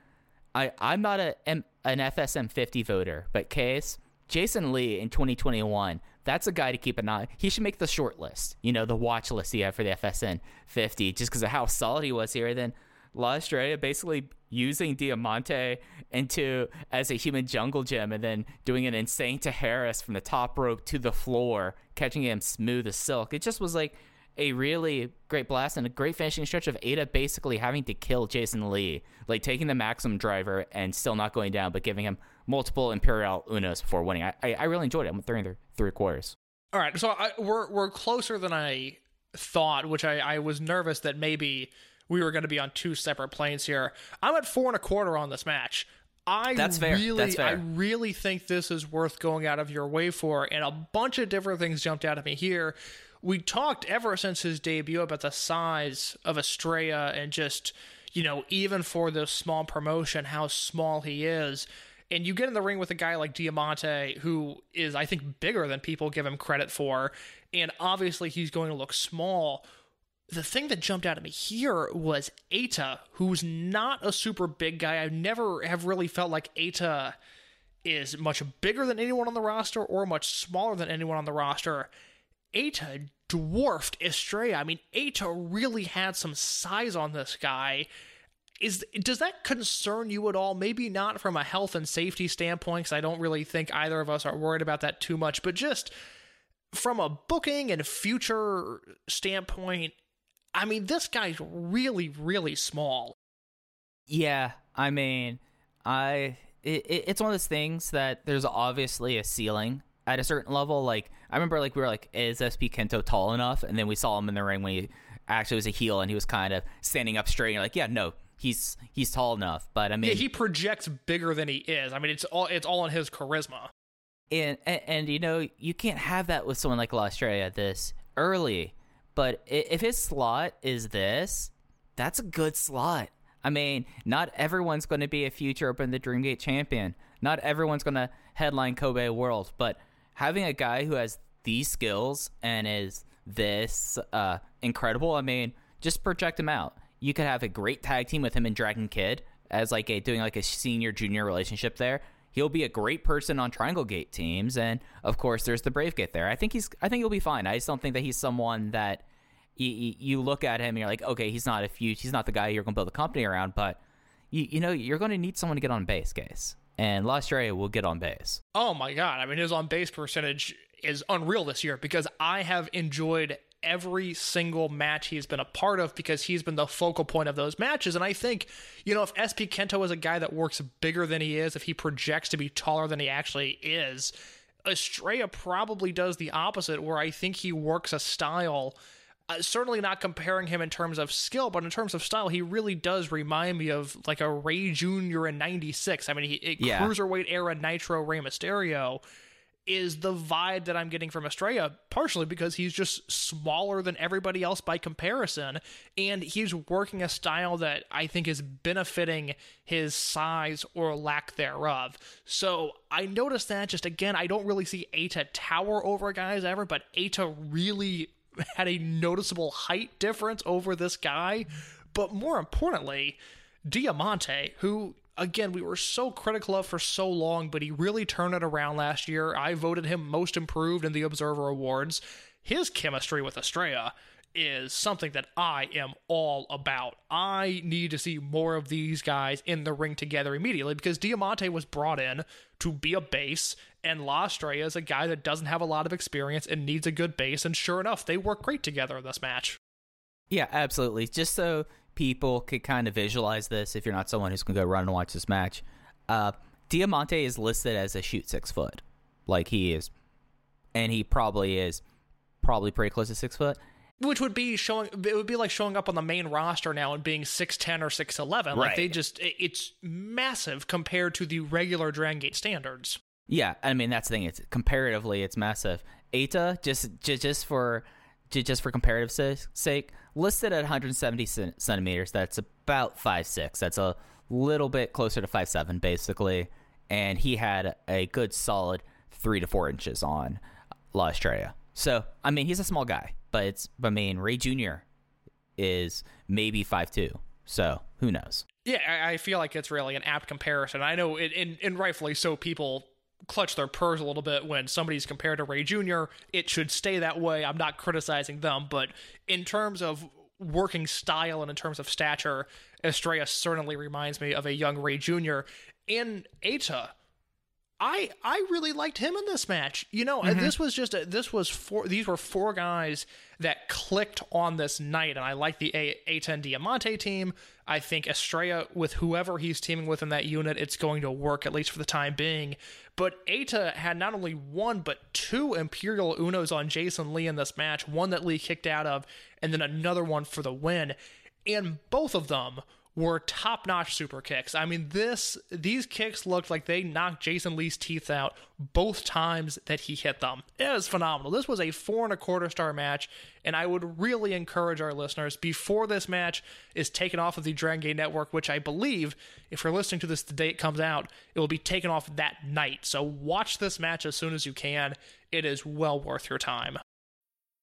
Speaker 1: I I'm not a an FSM 50 voter, but case Jason Lee in 2021. That's a guy to keep an eye. He should make the short list. You know, the watch list he had for the FSM 50, just because of how solid he was here. Then La Estrella basically using Diamante into as a human jungle gym and then doing an insane to Harris from the top rope to the floor, catching him smooth as silk. It just was like a really great blast and a great finishing stretch of Eita basically having to kill Jason Lee, like taking the Maxim driver and still not going down, but giving him multiple Imperial Unos before winning. I, I, I really enjoyed it. I'm three and th- three quarters.
Speaker 2: All right, so I, we're we're closer than I thought, which I, I was nervous that maybe we were going to be on two separate planes here. I'm at four and a quarter on this match. I
Speaker 1: That's fair.
Speaker 2: really,
Speaker 1: That's fair.
Speaker 2: I really think this is worth going out of your way for, and a bunch of different things jumped out at me here. We talked ever since his debut about the size of Estrella and just, you know, even for this small promotion, how small he is. and you get in the ring with a guy like Diamante, who is, I think, bigger than people give him credit for, and obviously he's going to look small. The thing that jumped out at me here was Eita, who's not a super big guy. I never have really felt like Eita is much bigger than anyone on the roster or much smaller than anyone on the roster. Eita dwarfed Estrella. I mean, Eita really had some size on this guy. Is does that concern you at all? Maybe not from a health and safety standpoint, because I don't really think either of us are worried about that too much. But just from a booking and future standpoint, I mean, this guy's really, really small.
Speaker 1: Yeah, I mean, I it, it, it's one of those things that there's obviously a ceiling at a certain level. Like I remember, like we were like, is SB Kento tall enough? And then we saw him in the ring when he actually was a heel and he was kind of standing up straight. And you're like, yeah, no, he's he's tall enough. But I mean,
Speaker 2: Yeah, he projects bigger than he is. I mean, it's all it's all in his charisma.
Speaker 1: and, and and you know you can't have that with someone like La Estrella this early. But if his slot is this, that's a good slot. I mean, not everyone's going to be a future Open the Dreamgate champion. Not everyone's going to headline Kobe World. But having a guy who has these skills and is this uh, incredible, I mean, just project him out. You could have a great tag team with him and Dragon Kid as like a doing like a senior junior relationship there. He'll be a great person on Triangle Gate teams, and of course, there's the Brave Gate there. I think he's, I think he'll be fine. I just don't think that he's someone that you, you look at him and you're like, okay, he's not a huge, he's not the guy you're going to build a company around, but you, you know, you're going to need someone to get on base, case. And La will get on base.
Speaker 2: Oh my god! I mean, his on base percentage is unreal this year because I have enjoyed every single match he's been a part of because he's been the focal point of those matches. And I think, you know, if SB Kento is a guy that works bigger than he is, if he projects to be taller than he actually is, Estrella probably does the opposite, where I think he works a style. Uh, certainly not comparing him in terms of skill, but in terms of style, he really does remind me of like a Rey Jr. in '96. I mean, he it,
Speaker 1: Yeah.
Speaker 2: cruiserweight era Nitro Rey Mysterio is the vibe that I'm getting from Estrella, partially because he's just smaller than everybody else by comparison, and he's working a style that I think is benefiting his size or lack thereof. So I noticed that just again, I don't really see Eita tower over guys ever, but Eita really had a noticeable height difference over this guy. But more importantly, Diamante, who again we were so critical of for so long, but he really turned it around last year. I voted him most improved in the Observer Awards. His chemistry with Estrella is something that I am all about. I need to see more of these guys in the ring together immediately because Diamante was brought in to be a base, and La Estrella is a guy that doesn't have a lot of experience and needs a good base. And sure enough, they work great together in this match.
Speaker 1: Yeah, absolutely. Just so people could kind of visualize this, if you're not someone who's going to go run and watch this match, uh, Diamante is listed as a shoot six foot, like he is, and he probably is, probably pretty close to six foot.
Speaker 2: which would be showing it would be like showing up on the main roster now and being 6'10 or 6'11 like they just it's massive compared to the regular Dragon Gate standards
Speaker 1: Yeah, I mean that's the thing. It's comparatively, it's massive. Eita just just, just for ju- just for comparative sake, listed at 170 centimeters. That's about five six. That's a little bit closer to five seven, basically. And he had a good solid three to four inches on La Estrella. So I mean, he's a small guy, but it's I mean Rey Jr. is maybe five two. So who knows?
Speaker 2: yeah I, I feel like it's really an apt comparison I know it, and, and rightfully so people clutch their purse a little bit when somebody's compared to Rey Jr. It should stay that way I'm not criticizing them but in terms of working style and in terms of stature Estrella certainly reminds me of a young Rey Jr. and Eita I I really liked him in this match. You know, mm-hmm. this was just a, this was four. These were four guys that clicked on this night, and I like the A A10 Diamante team. I think Estrella with whoever he's teaming with in that unit, it's going to work at least for the time being. But Eita had not only one but two Imperial Unos on Jason Lee in this match. One that Lee kicked out of, and then another one for the win. And both of them were top-notch super kicks. I mean, this these kicks looked like they knocked Jason Lee's teeth out both times that he hit them. It was phenomenal. This was a four and a quarter star match, and I would really encourage our listeners before this match is taken off of the Dragon Gate Network, which I believe, if you're listening to this the day it comes out, it will be taken off that night. So watch this match as soon as you can. It is well worth your time.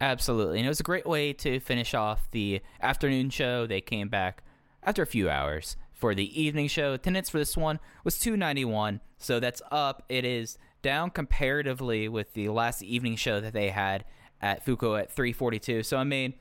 Speaker 1: Absolutely. And it was a great way to finish off the afternoon show. They came back after a few hours for the evening show. Attendance for this one was 291. So that's up. It is down comparatively with the last evening show that they had at Fuko at 342. So, I mean,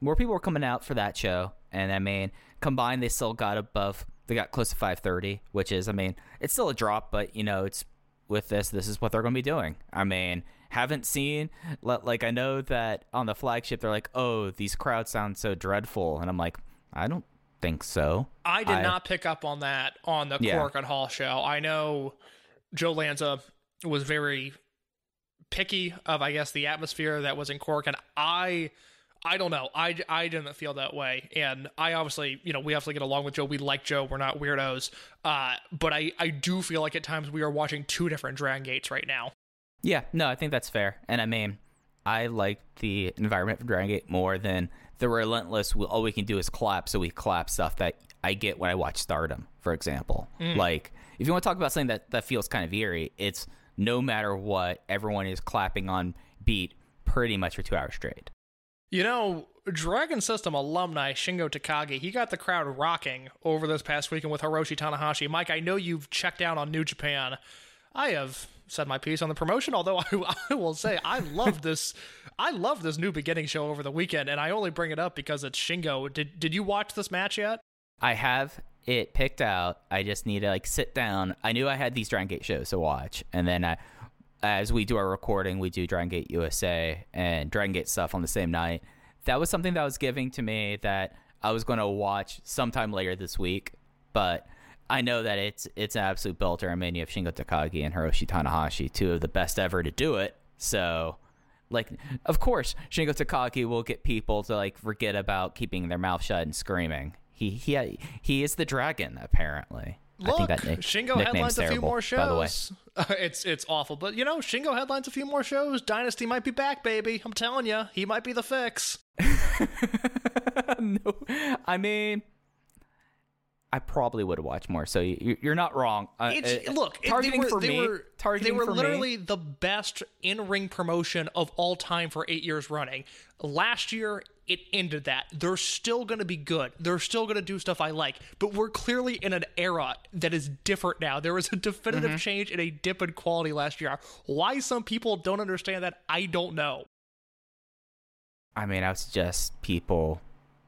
Speaker 1: more people were coming out for that show. And, I mean, combined, they still got above, they got close to 530, which is, I mean, it's still a drop, but, you know, it's with this, this is what they're going to be doing. I mean, haven't seen like I know that on the flagship they're like, "Oh, these crowds sound so dreadful." And I'm like, "I don't think so."
Speaker 2: I did not pick up on that on the
Speaker 1: Yeah.
Speaker 2: Korakuen Hall show. I know Joe Lanza was very picky of I guess the atmosphere that was in Korakuen I I don't know. I, I didn't feel that way. And I obviously, you know, we obviously get along with Joe. We like Joe. We're not weirdos. Uh, but I, I do feel like at times we are watching two different Dragon Gates right now.
Speaker 1: Yeah, no, I think that's fair. And I mean, I like the environment for Dragon Gate more than the relentless. All we can do is clap, so we clap stuff that I get when I watch Stardom, for example. Mm. Like, if you want to talk about something that that feels kind of eerie, it's no matter what, everyone is clapping on beat pretty much for two hours straight.
Speaker 2: You know, Dragon System alumni Shingo Takagi, he got the crowd rocking over this past weekend with Hiroshi Tanahashi. Mike, I know you've checked out on New Japan. I have said my piece on the promotion, although I, I will say I love this. I love this new beginning show over the weekend, and I only bring it up because it's Shingo. Did Did you watch this match yet?
Speaker 1: I have it picked out. I just need to like sit down. I knew I had these Dragon Gate shows to watch, and then I, as we do our recording, we do Dragon Gate USA and Dragon Gate stuff on the same night. That was something that was giving to me that I was going to watch sometime later this week, but I know that it's it's an absolute belter. I mean, you have Shingo Takagi and Hiroshi Tanahashi, two of the best ever to do it. So, like, of course, Shingo Takagi will get people to like forget about keeping their mouth shut and screaming. He he he is the dragon, apparently. I
Speaker 2: Look,
Speaker 1: think that nick-
Speaker 2: Shingo headlines a few
Speaker 1: terrible,
Speaker 2: more
Speaker 1: By the way,
Speaker 2: shows. it's it's awful, but you know, Shingo headlines a few more shows. Dynasty might be back, baby. I'm telling you, he might be the fix.
Speaker 1: no, I mean, I probably would have watched more. So you, you're not wrong. Uh,
Speaker 2: It's
Speaker 1: uh,
Speaker 2: look,
Speaker 1: targeting
Speaker 2: they were,
Speaker 1: for me.
Speaker 2: Were,
Speaker 1: targeting
Speaker 2: they were
Speaker 1: for me.
Speaker 2: literally the best in-ring promotion of all time for eight years running. Last year, it ended that. They're still going to be good. They're still going to do stuff I like. But we're clearly in an era that is different now. There was a definitive
Speaker 1: Mm-hmm.
Speaker 2: change in a dip in quality last year. Why some people don't understand that, I don't know.
Speaker 1: I mean, I was just people.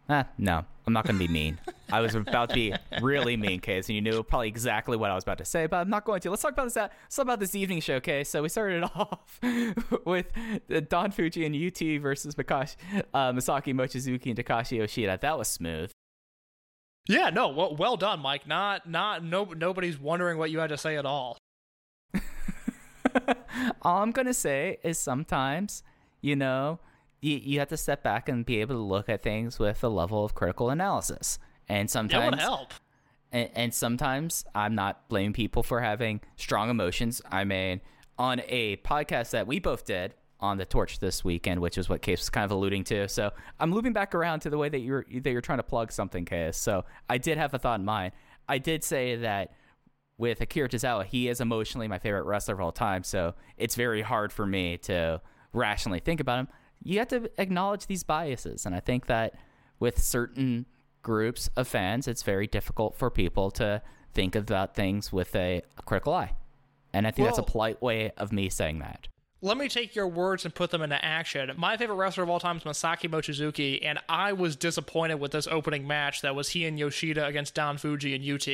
Speaker 1: Ah, no, I'm not going to be mean. I was about to be really mean, Case, and you knew probably exactly what I was about to say, but I'm not going to. Let's talk about this. uh, Let's talk about this evening show, okay? So we started off with uh, Don Fuji and UT versus Makashi, uh, Masaki Mochizuki and Takashi Yoshida. That was smooth.
Speaker 2: Yeah, no, well, well done, Mike. Not, not, no, nobody's wondering what you had to say at all.
Speaker 1: All I'm gonna say is sometimes, you know, you, you have to step back and be able to look at things with a level of critical analysis. And
Speaker 2: would
Speaker 1: sometimes
Speaker 2: help.
Speaker 1: and, and sometimes I'm not blaming people for having strong emotions. I mean, on a podcast that we both did on the Torch this weekend, which is what Case was kind of alluding to. So I'm looping back around to the way that you're that you're trying to plug something, Case. So I did have a thought in mind. I did say that with Akira Tozawa, he is emotionally my favorite wrestler of all time. So it's very hard for me to rationally think about him. You have to acknowledge these biases, and I think that with certain groups of fans, it's very difficult for people to think about things with a, critical eye. And I think that's a polite way of me saying that.
Speaker 2: Let me take your words and put them into action. My favorite wrestler of all time is Masaki Mochizuki, and I was disappointed with this opening match that was he and Yoshida against Don Fuji and UT.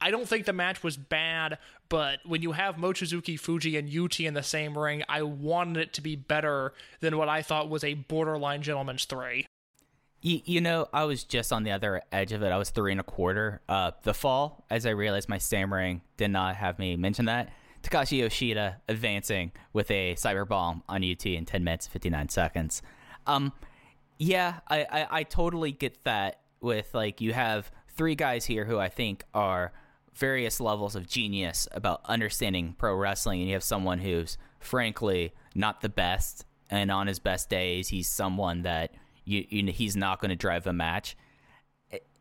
Speaker 2: I don't think the match was bad, but when you have Mochizuki, Fuji, and UT in the same ring, I wanted it to be better than what I thought was a borderline gentleman's three.
Speaker 1: You, you know, I was just on the other edge of it. I was three and a quarter. Uh, the fall, as I realized my stammering did not have me mention that. Takashi Yoshida advancing with a cyber bomb on UT in 10 minutes 59 seconds. Um, yeah, I, I, I totally get that. With like, you have three guys here who I think are various levels of genius about understanding pro wrestling, and you have someone who's frankly not the best, and on his best days, he's someone that you, you know, he's not going to drive a match.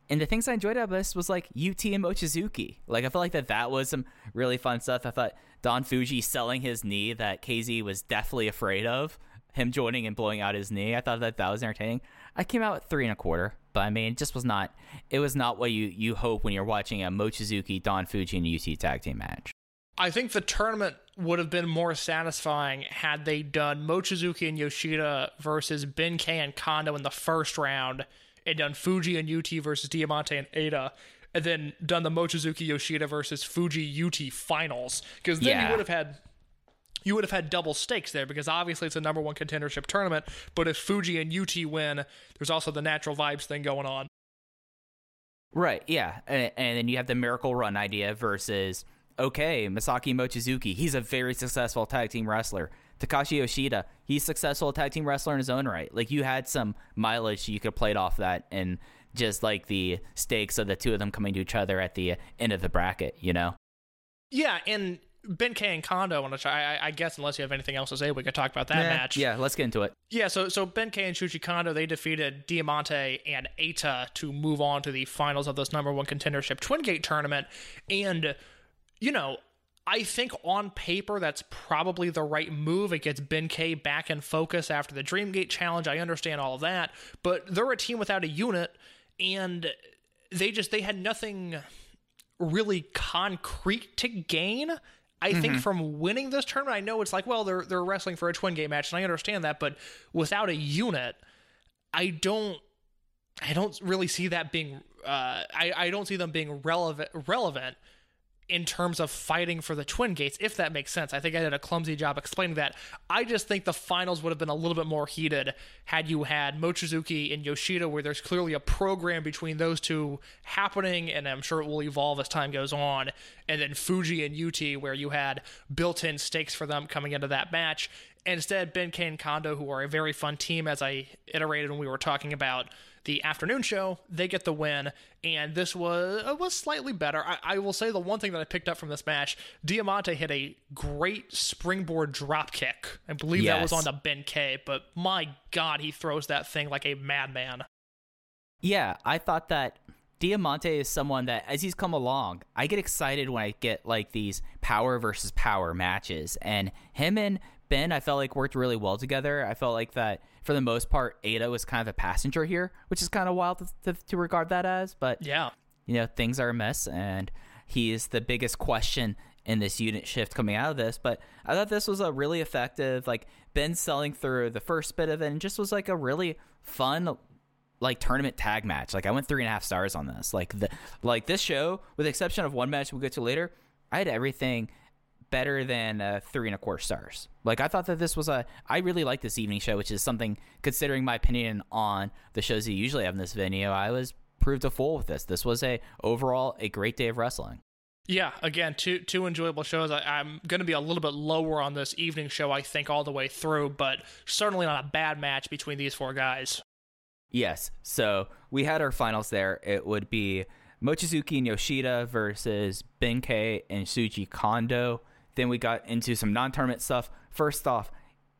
Speaker 1: And the things I enjoyed about this was like UT and Mochizuki. Like I felt like that that was some really fun stuff. I thought Don Fuji selling his knee that KZ was definitely afraid of, him joining and blowing out his knee. I thought that that was entertaining. I came out with three and a quarter, but I mean, it just was not. It was not what you you hope when you're watching a Mochizuki, Don Fuji, and UT tag team match.
Speaker 2: I think the tournament would have been more satisfying had they done Mochizuki and Yoshida versus Benkei and Kondo in the first round, and done Fuji and UT versus Diamante and Ada, and then done the Mochizuki Yoshida versus Fuji UT finals. Because then
Speaker 1: Yeah.
Speaker 2: you would have had you would have had double stakes there because obviously it's a number one contendership tournament. But if Fuji and UT win, there's also the natural vibes thing going on.
Speaker 1: Right, yeah. And, and then you have the Miracle Run idea versus, okay, Masaki Mochizuki. He's a very successful tag team wrestler. Takashi Yoshida, he's successful tag team wrestler in his own right. Like, you had some mileage you could have played off that and just like the stakes of the two of them coming to each other at the end of the bracket, you know?
Speaker 2: Yeah, and Ben Benkei and Kondo, I, I- I guess unless you have anything else to say, we could talk about that match.
Speaker 1: Yeah, let's get into it.
Speaker 2: Yeah, so so Ben Benkei and Shuji Kondo they defeated Diamante and Eita to move on to the finals of this number one contendership Twin Gate tournament, and you know. I think on paper that's probably the right move. It gets Benkei back in focus after the Dreamgate challenge. I understand all of that, but they're a team without a unit, and they just they had nothing really concrete to gain. I think from winning this tournament, I know it's like, well, they're they're wrestling for a twin gate match, and I understand that, but without a unit, I don't I don't really see that being uh, I I don't see them being relevant relevant in terms of fighting for the twin gates if that makes sense. I think i did a clumsy job explaining that. I just think the finals would have been a little bit more heated had you had mochizuki and yoshida where there's clearly a program between those two happening and i'm sure it will evolve as time goes on. And then fuji and ut where you had built-in stakes for them coming into that match. Instead ben and kondo who are a very fun team as i iterated when we were talking about the afternoon show. They get the win, and this was uh, was slightly better. I, I will say the one thing that I picked up from this match: Diamante hit a great springboard drop kick. I believe that was on to Ben K. But my God, he throws that thing like a madman.
Speaker 1: Yeah, I thought that Diamante is someone that, as he's come along, I get excited when I get like these power versus power matches. And him and Ben, I felt like worked really well together. I felt like that for the most part, Eita was kind of a passenger here, which is kind of wild to, to, to regard that as. But
Speaker 2: Yeah.
Speaker 1: you know, things are a mess, and he is the biggest question in this unit shift coming out of this. But I thought this was a really effective, like Ben selling through the first bit of it, and just was like a really fun, like tournament tag match. Like I went three and a half stars on this. Like the like this show, with the exception of one match we'll get to later, I had everything better than uh, three and a quarter stars. Like I thought that this was a. I really like this evening show, which is something considering my opinion on the shows you usually have in this venue. I was proved a fool with this. This was a overall a great day of wrestling.
Speaker 2: Yeah, again, two two enjoyable shows. I, I'm going to be a little bit lower on this evening show, I think, all the way through, but certainly not a bad match between these four guys.
Speaker 1: Yes. So we had our finals there. It would be Mochizuki and Yoshida versus Benkei and Shuji Kondo. Then we got into some non-tournament stuff. First off,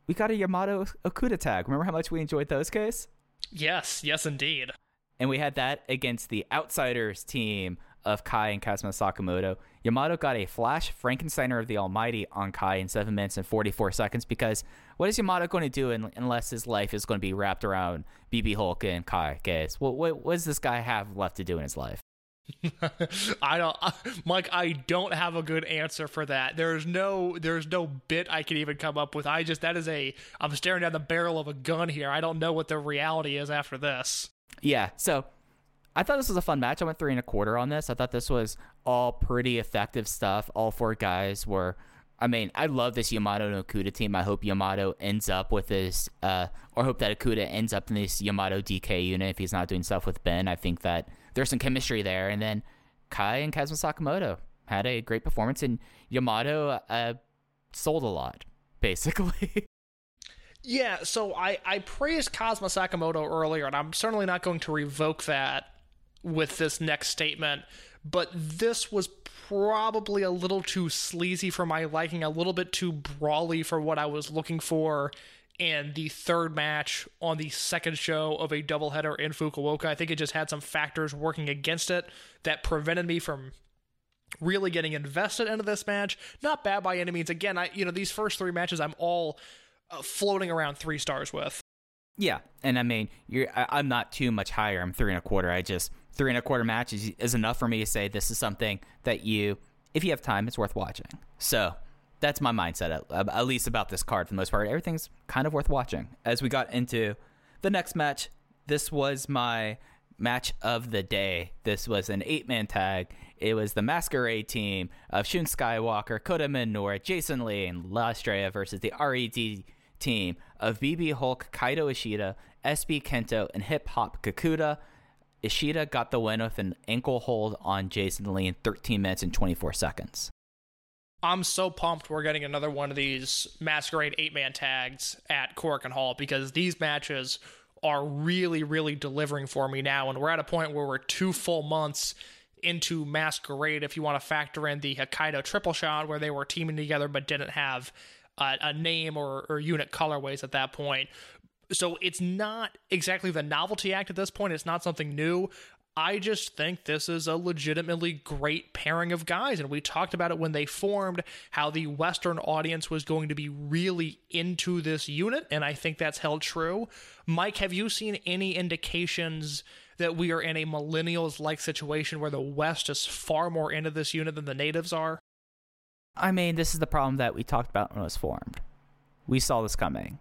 Speaker 1: we got a Yamato Okuda tag. Remember how much we enjoyed those guys?
Speaker 2: Yes, yes, indeed.
Speaker 1: And we had that against the Outsiders team of Kai and Kazuma Sakamoto. Yamato got a Flash Frankensteiner of the Almighty on Kai in 7 minutes and 44 seconds because what is Yamato going to do un- unless his life is going to be wrapped around BB Hulk and Kai? Guys, what, what, what does this guy have left to do in his life?
Speaker 2: I don't, Mike. I don't have a good answer for that. There's no, there's no bit I can even come up with. I just that is a. I'm staring down the barrel of a gun here. I don't know what the reality is after this.
Speaker 1: Yeah, so I thought this was a fun match. I went three and a quarter on this. I thought this was all pretty effective stuff. All four guys were. I mean, I love this Yamato and Okuda team. I hope Yamato ends up with this, uh, or hope that Okuda ends up in this Yamato DK unit if he's not doing stuff with Ben. I think that there's some chemistry there. And then Kai and Kazuma Sakamoto had a great performance, and Yamato uh, sold a lot, basically.
Speaker 2: Yeah, so I, I praised Kazuma Sakamoto earlier, and I'm certainly not going to revoke that with this next statement, but this was probably a little too sleazy for my liking, a little bit too brawly for what I was looking for in the third match on the second show of a doubleheader in Fukuoka. I think it just had some factors working against it that prevented me from really getting invested into this match. Not bad by any means. Again, I you know these first three matches I'm all uh, floating around three stars with.
Speaker 1: Yeah, and I mean, you're I, I'm not too much higher. I'm three and a quarter. I just three and a quarter matches is enough for me to say this is something that you, if you have time, it's worth watching. So that's my mindset, at, at least about this card for the most part. Everything's kind of worth watching. As we got into the next match, this was my match of the day. This was an eight man tag. It was the Masquerade team of Shun Skywalker, Kota Minoura, Jason Lee, and La Estrella versus the RED team of BB Hulk, Kaito Ishida, SB Kento, and Hip Hop Kakuta. Ishida got the win with an ankle hold on Jason Lee in 13 minutes and 24 seconds.
Speaker 2: I'm so pumped we're getting another one of these Masquerade eight man tags at Korakuen Hall because these matches are really, really delivering for me now. And we're at a point where we're two full months into Masquerade if you want to factor in the Hokkaido triple shot where they were teaming together but didn't have a name or, or unit colorways at that point. So it's not exactly the novelty act at this point. It's not something new. I just think this is a legitimately great pairing of guys. And we talked about it when they formed, how the Western audience was going to be really into this unit. And I think that's held true. Mike, have you seen any indications that we are in a millennials like situation where the West is far more into this unit than the natives are?
Speaker 1: I mean, this is the problem that we talked about when it was formed. We saw this coming.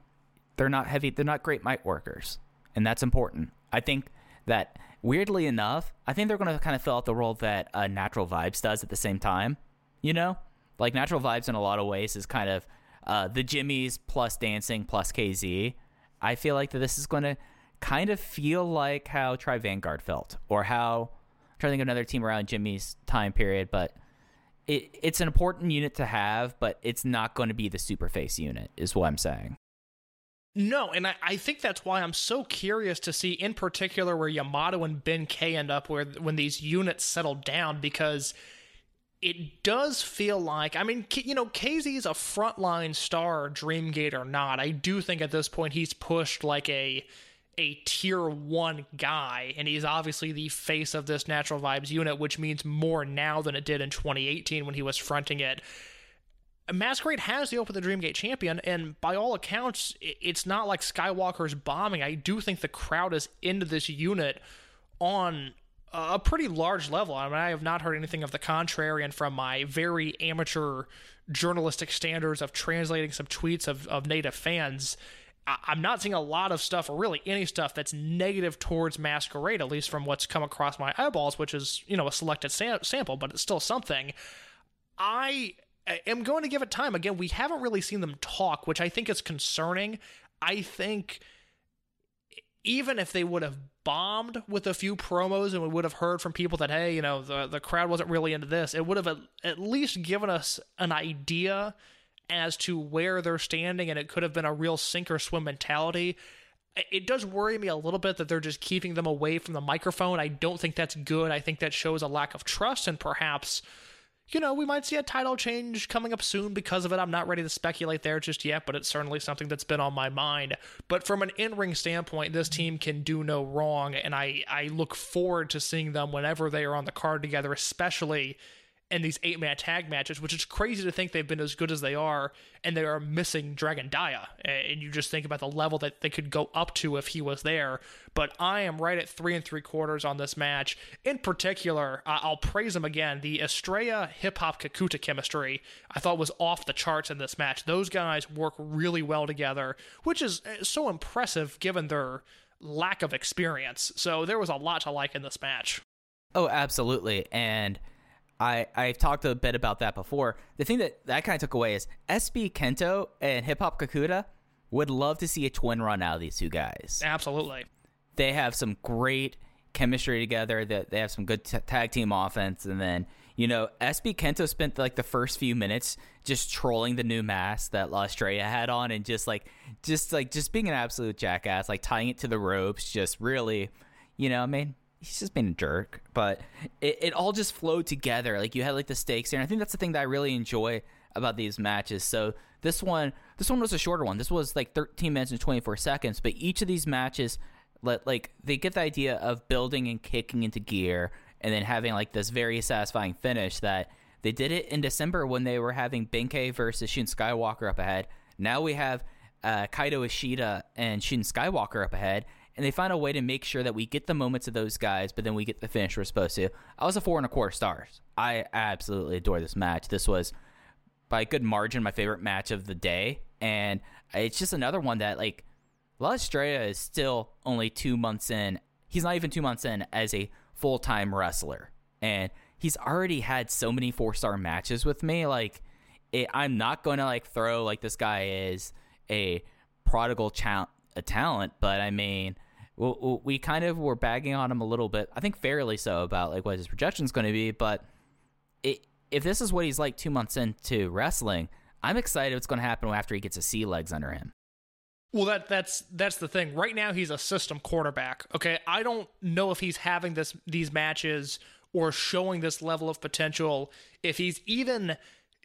Speaker 1: They're not heavy, they're not great might workers. And that's important. I think that weirdly enough, I think they're going to kind of fill out the role that uh, Natural Vibes does at the same time. You know, like Natural Vibes in a lot of ways is kind of uh, the Jimmys plus dancing plus KZ. I feel like that this is going to kind of feel like how Tribe Vanguard felt, or how I'm trying to think of another team around Jimmy's time period, but it, it's an important unit to have, but it's not going to be the super face unit, is what I'm saying.
Speaker 2: No, and I, I think that's why I'm so curious to see, in particular, where Yamato and Ben K end up where when these units settle down, because it does feel like I mean, you know, KZ is a frontline star, Dreamgate or not. I do think at this point he's pushed like a a tier one guy, and he's obviously the face of this Natural Vibes unit, which means more now than it did in 2018 when he was fronting it. Masquerade has the Open the Dreamgate champion, and by all accounts, it's not like Skywalker's bombing. I do think the crowd is into this unit on a pretty large level. I mean, I have not heard anything of the contrary, and from my very amateur journalistic standards of translating some tweets of, of native fans, I'm not seeing a lot of stuff, or really any stuff, that's negative towards Masquerade, at least from what's come across my eyeballs, which is, you know, a selected sam- sample, but it's still something. I am going to give it time. Again, we haven't really seen them talk, which I think is concerning. I think even if they would have bombed with a few promos and we would have heard from people that, hey, you know, the, the crowd wasn't really into this, it would have at, at least given us an idea as to where they're standing, and it could have been a real sink or swim mentality. It does worry me a little bit that they're just keeping them away from the microphone. I don't think that's good. I think that shows a lack of trust and perhaps you know, we might see a title change coming up soon because of it. I'm not ready to speculate there just yet, but it's certainly something that's been on my mind. But from an in ring standpoint, this team can do no wrong, and I, I look forward to seeing them whenever they are on the card together, especially in these eight man tag matches, which is crazy to think they've been as good as they are, and they are missing Dragon Dia. And you just think about the level that they could go up to if he was there. But I am right at three and three quarters on this match. In particular, I'll praise him again. The Estrella hip hop Kakuta chemistry I thought was off the charts in this match. Those guys work really well together, which is uh, so impressive given their lack of experience. So there was a lot to like in this match.
Speaker 1: Oh, absolutely. And I I've talked a bit about that before. The thing that that kind of took away is SB Kento and Hip Hop Kakuta would love to see a twin run out of these two guys.
Speaker 2: Absolutely.
Speaker 1: They have some great chemistry together. That they have some good t- tag team offense, and then you know SB Kento spent like the first few minutes just trolling the new mask that La Estrella had on, and just like just like just being an absolute jackass, like tying it to the ropes, just really, you know, I mean he's just being a jerk. But it, it all just flowed together. Like you had like the stakes there. And I think that's the thing that I really enjoy about these matches. So this one this one was a shorter one. This was like 13 minutes and 24 seconds. But each of these matches let like they get the idea of building and kicking into gear and then having like this very satisfying finish that they did it in December when they were having Benkei versus Shun Skywalker up ahead. Now we have uh, Kaito Ishida and Shun Skywalker up ahead, and they find a way to make sure that we get the moments of those guys, but then we get the finish we're supposed to. I was a four and a quarter stars. I absolutely adore this match. This was by a good margin my favorite match of the day, and it's just another one that like La Estrella is still only two months in. He's not even two months in as a full time wrestler, and he's already had so many four star matches with me. Like, it, I'm not going to like throw like this guy is a prodigal cha- a talent, but I mean, we, we kind of were bagging on him a little bit. I think fairly so about like what his projection's going to be. But it, if this is what he's like two months into wrestling, I'm excited what's going to happen after he gets his sea legs under him.
Speaker 2: Well, that that's that's the thing. Right now, he's a system quarterback. Okay, I don't know if he's having this these matches or showing this level of potential. If he's even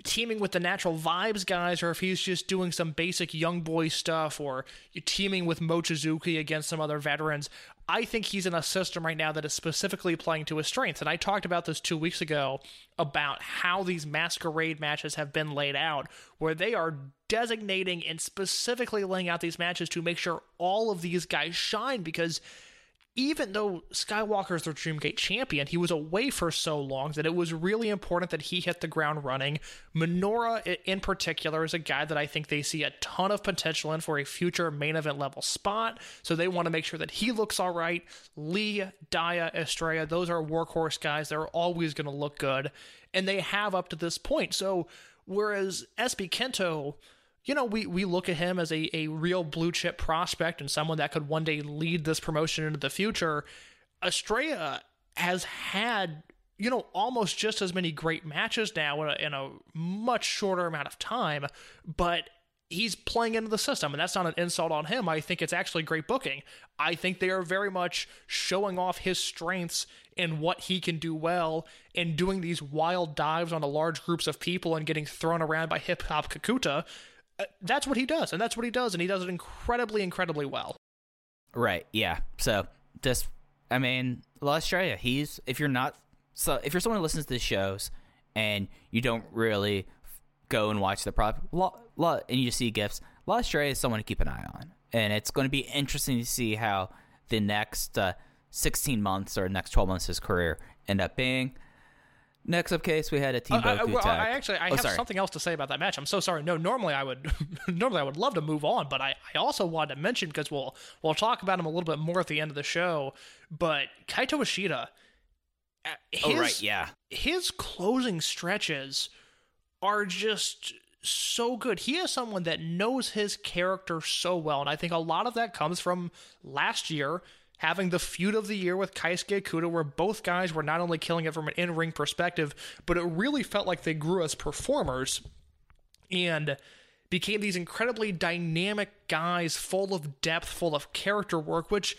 Speaker 2: teaming with the natural vibes guys or if he's just doing some basic young boy stuff or teaming with Mochizuki against some other veterans. I think he's in a system right now that is specifically playing to his strengths. And I talked about this two weeks ago about how these masquerade matches have been laid out, where they are designating and specifically laying out these matches to make sure all of these guys shine because even though Skywalker is the Dreamgate champion, he was away for so long that it was really important that he hit the ground running. Minoura, in particular, is a guy that I think they see a ton of potential in for a future main event level spot. So they want to make sure that he looks all right. Lee, Dia, Estrella, those are workhorse guys. They're always going to look good. And they have up to this point. So whereas SB Kento you know, we, we look at him as a, a real blue chip prospect and someone that could one day lead this promotion into the future. Estrella has had, you know, almost just as many great matches now in a, in a much shorter amount of time, but he's playing into the system, and that's not an insult on him. I think it's actually great booking. I think they are very much showing off his strengths and what he can do well and doing these wild dives onto large groups of people and getting thrown around by hip hop Kakuta that's what he does, and that's what he does, and he does it incredibly, incredibly well.
Speaker 1: Right. Yeah. So just, I mean, La Estrella. He's if you're not so if you're someone who listens to the shows and you don't really go and watch the prop, La, La, and you see gifts. La Estrella is someone to keep an eye on, and it's going to be interesting to see how the next uh, 16 months or next 12 months of his career end up being. Next up case, we had a Team
Speaker 2: Uh, I, well. I actually I
Speaker 1: Oh,
Speaker 2: have
Speaker 1: sorry.
Speaker 2: something else to say about that match. I'm so sorry. No, normally I would normally I would love to move on, but I, I also wanted to mention because we'll we'll talk about him a little bit more at the end of the show. But Kaito Ishida, uh, his,
Speaker 1: Oh right, yeah.
Speaker 2: his closing stretches are just so good. He is someone that knows his character so well, and I think a lot of that comes from last year having the feud of the year with Keisuke Okuda, where both guys were not only killing it from an in-ring perspective, but it really felt like they grew as performers and became these incredibly dynamic guys, full of depth, full of character work, which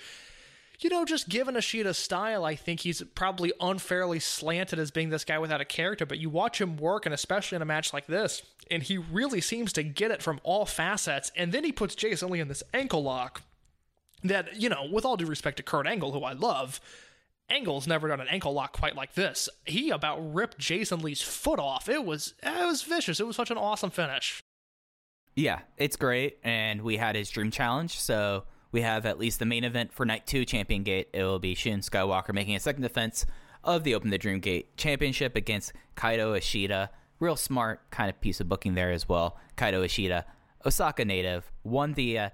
Speaker 2: you know, just given Ishida's style, I think he's probably unfairly slanted as being this guy without a character. But you watch him work, and especially in a match like this, and he really seems to get it from all facets. And then he puts Jason Lee in this ankle lock that, you know, with all due respect to Kurt Angle, who I love, Angle's never done an ankle lock quite like this. He about ripped Jason Lee's foot off. It was it was vicious. It was such an awesome finish.
Speaker 1: Yeah, it's great. And we had his dream challenge. So we have at least the main event for night two Champion Gate. It will be Shun Skywalker making a second defense of the Open the Dream Gate championship against Kaito Ishida. Real smart kind of piece of booking there as well. Kaito Ishida, Osaka native, won the uh,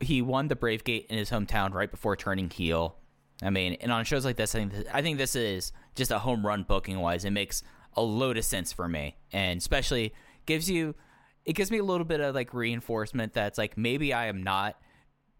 Speaker 1: he won the Brave Gate in his hometown right before turning heel. I mean, and on shows like this, I think th- I think this is just a home run booking wise. It makes a load of sense for me, and especially gives you it gives me a little bit of like reinforcement that's like maybe I am not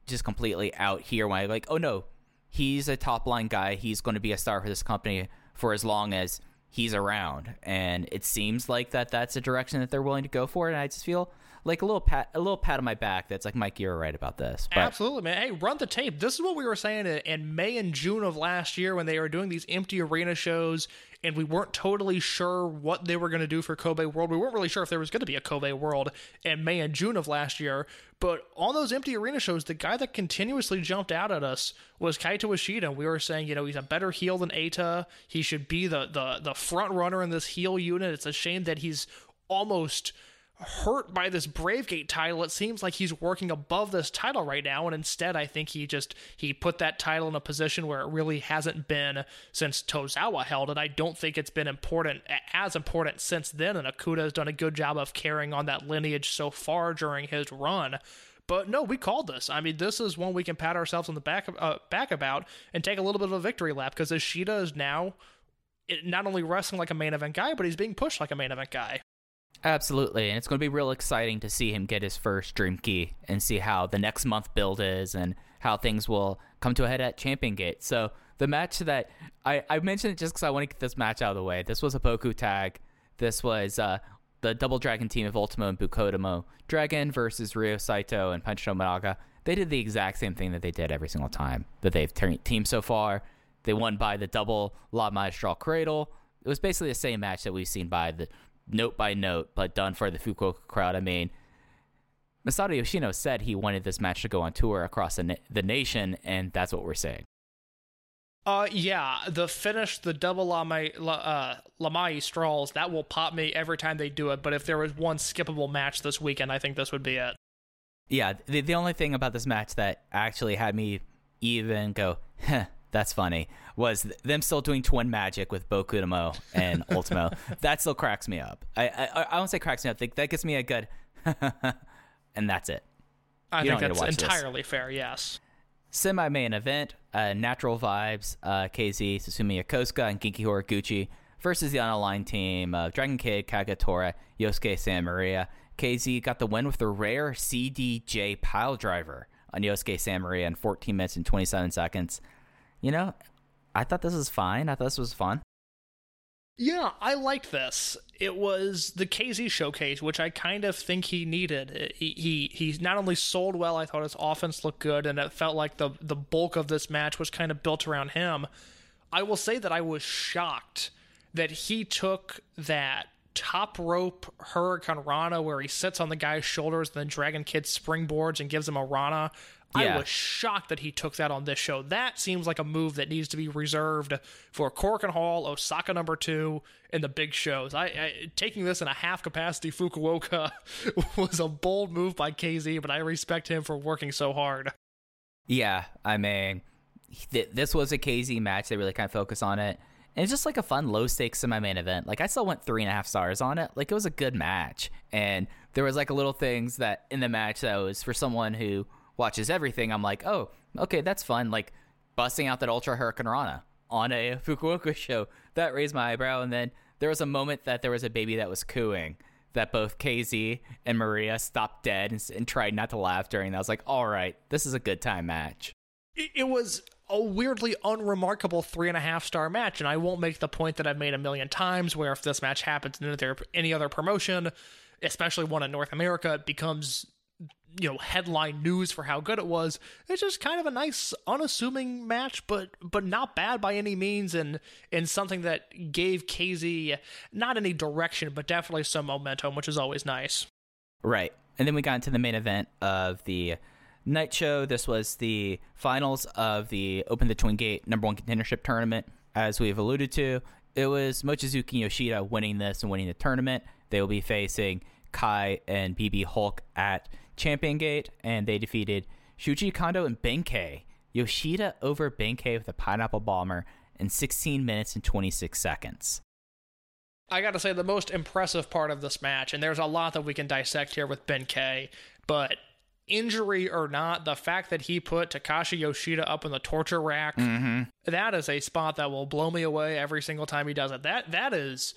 Speaker 1: just completely out here when I like, oh no, he's a top line guy. He's going to be a star for this company for as long as he's around. And it seems like that that's a direction that they're willing to go for. And I just feel like a little pat, a little pat on my back. That's like, Mike, you're right about this. But
Speaker 2: Absolutely, man. Hey, run the tape. This is what we were saying in- May and June of last year when they were doing these empty arena shows, and we weren't totally sure what they were going to do for Kobe World. We weren't really sure if there was going to be a Kobe World in May and June of last year. But on those empty arena shows, the guy that continuously jumped out at us was Kaito Ishida. We were saying, you know, he's a better heel than Eita. He should be the the the front runner in this heel unit. It's a shame that he's almost hurt by this Brave Gate title. It seems like he's working above this title right now, and instead, I think he just he put that title in a position where it really hasn't been since Tozawa held it. I don't think it's been important as important since then, and Okuda has done a good job of carrying on that lineage so far during his run. But no, we called this. I mean, this is one we can pat ourselves on the back uh, back about and take a little bit of a victory lap because Ishida is now not only wrestling like a main event guy, but he's being pushed like a main event guy.
Speaker 1: Absolutely, and it's going to be real exciting to see him get his first Dream Gate and see how the next month build is and how things will come to a head at Champion Gate. So the match that I, I mentioned it just because I want to get this match out of the way. This was a Boku tag. This was uh, the Double Dragon team of Ultimo and Bukodomo Dragon versus Ryo Saito and Punch Tominaga. They did the exact same thing that they did every single time that they've te- teamed so far. They won by the double La Magistral Cradle. It was basically the same match that we've seen by the note by note, but done for the Fukuoka crowd. I mean, Masato Yoshino said he wanted this match to go on tour across the, na- the nation, and that's what we're saying.
Speaker 2: Uh, yeah, the finish, the double Lamai, La- uh, Lamai Strolls, that will pop me every time they do it. But if there was one skippable match this weekend, I think this would be it.
Speaker 1: Yeah, the, the only thing about this match that actually had me even go, huh, that's funny, was them still doing twin magic with Bokudomo and Ultimo. that still cracks me up. I, I I won't say cracks me up. That gets me a good, and that's it.
Speaker 2: I
Speaker 1: You
Speaker 2: think that's
Speaker 1: watch this.
Speaker 2: entirely fair, yes.
Speaker 1: Semi main event, uh, Natural Vibes, uh, KZ, Susumu Yokosuka, and Genki Horiguchi versus the unaligned team of Dragon Kid, Kagetora, Yosuke Santa Maria. KZ got the win with the rare CDJ pile driver on Yosuke Santa Maria in 14 minutes and 27 seconds. You know, I thought this was fine. I thought this was fun.
Speaker 2: Yeah, I liked this. It was the KZ showcase, which I kind of think he needed. Uh, he he he's not only sold well, I thought his offense looked good, and it felt like the the bulk of this match was kind of built around him. I will say that I was shocked that he took that top rope Hurricane Rana where he sits on the guy's shoulders and then Dragon Kid springboards and gives him a Rana. I was shocked that he took that on this show. That seems like a move that needs to be reserved for Korakuen Hall, Osaka number two, and the big shows. I, I taking this in a half capacity Fukuoka was a bold move by KZ, but I respect him for working so hard.
Speaker 1: Yeah, I mean, th- this was a KZ match. They really kind of focus on it. And it's just like a fun low stakes semi main event. Like I still went three and a half stars on it. Like it was a good match. And there was like a little things that in the match that was for someone who watches everything, I'm like, oh, okay, that's fun. Like busting out that Ultra Hurricane Rana on a Fukuoka show. That raised my eyebrow. And then there was a moment that there was a baby that was cooing that both KZ and Maria stopped dead and, and tried not to laugh during that. I was like, all right, this is a good time match.
Speaker 2: it it was a weirdly unremarkable three and a half star match, and I won't make the point that I've made a million times, where if this match happens in any other promotion, especially one in North America, it becomes you know headline news for how good it was. It's just kind of a nice, unassuming match, but but not bad by any means, and and something that gave KZ not any direction, but definitely some momentum, which is always nice.
Speaker 1: Right. And then we got into the main event of the night show. This was the finals of the Open the Twin Gate number one contendership tournament. As we've alluded to, it was Mochizuki Yoshida winning this and winning the tournament. They will be facing Kai and BB Hulk at Champion Gate, and they defeated Shuji Kondo and Ben-K. Yoshida over Ben-K with a pineapple bomber in 16 minutes and 26 seconds.
Speaker 2: I got to say, the most impressive part of this match, and there's a lot that we can dissect here with Ben-K, but injury or not, the fact that he put Takashi Yoshida up in the torture rack, mm-hmm. that is a spot that will blow me away every single time he does it. That That is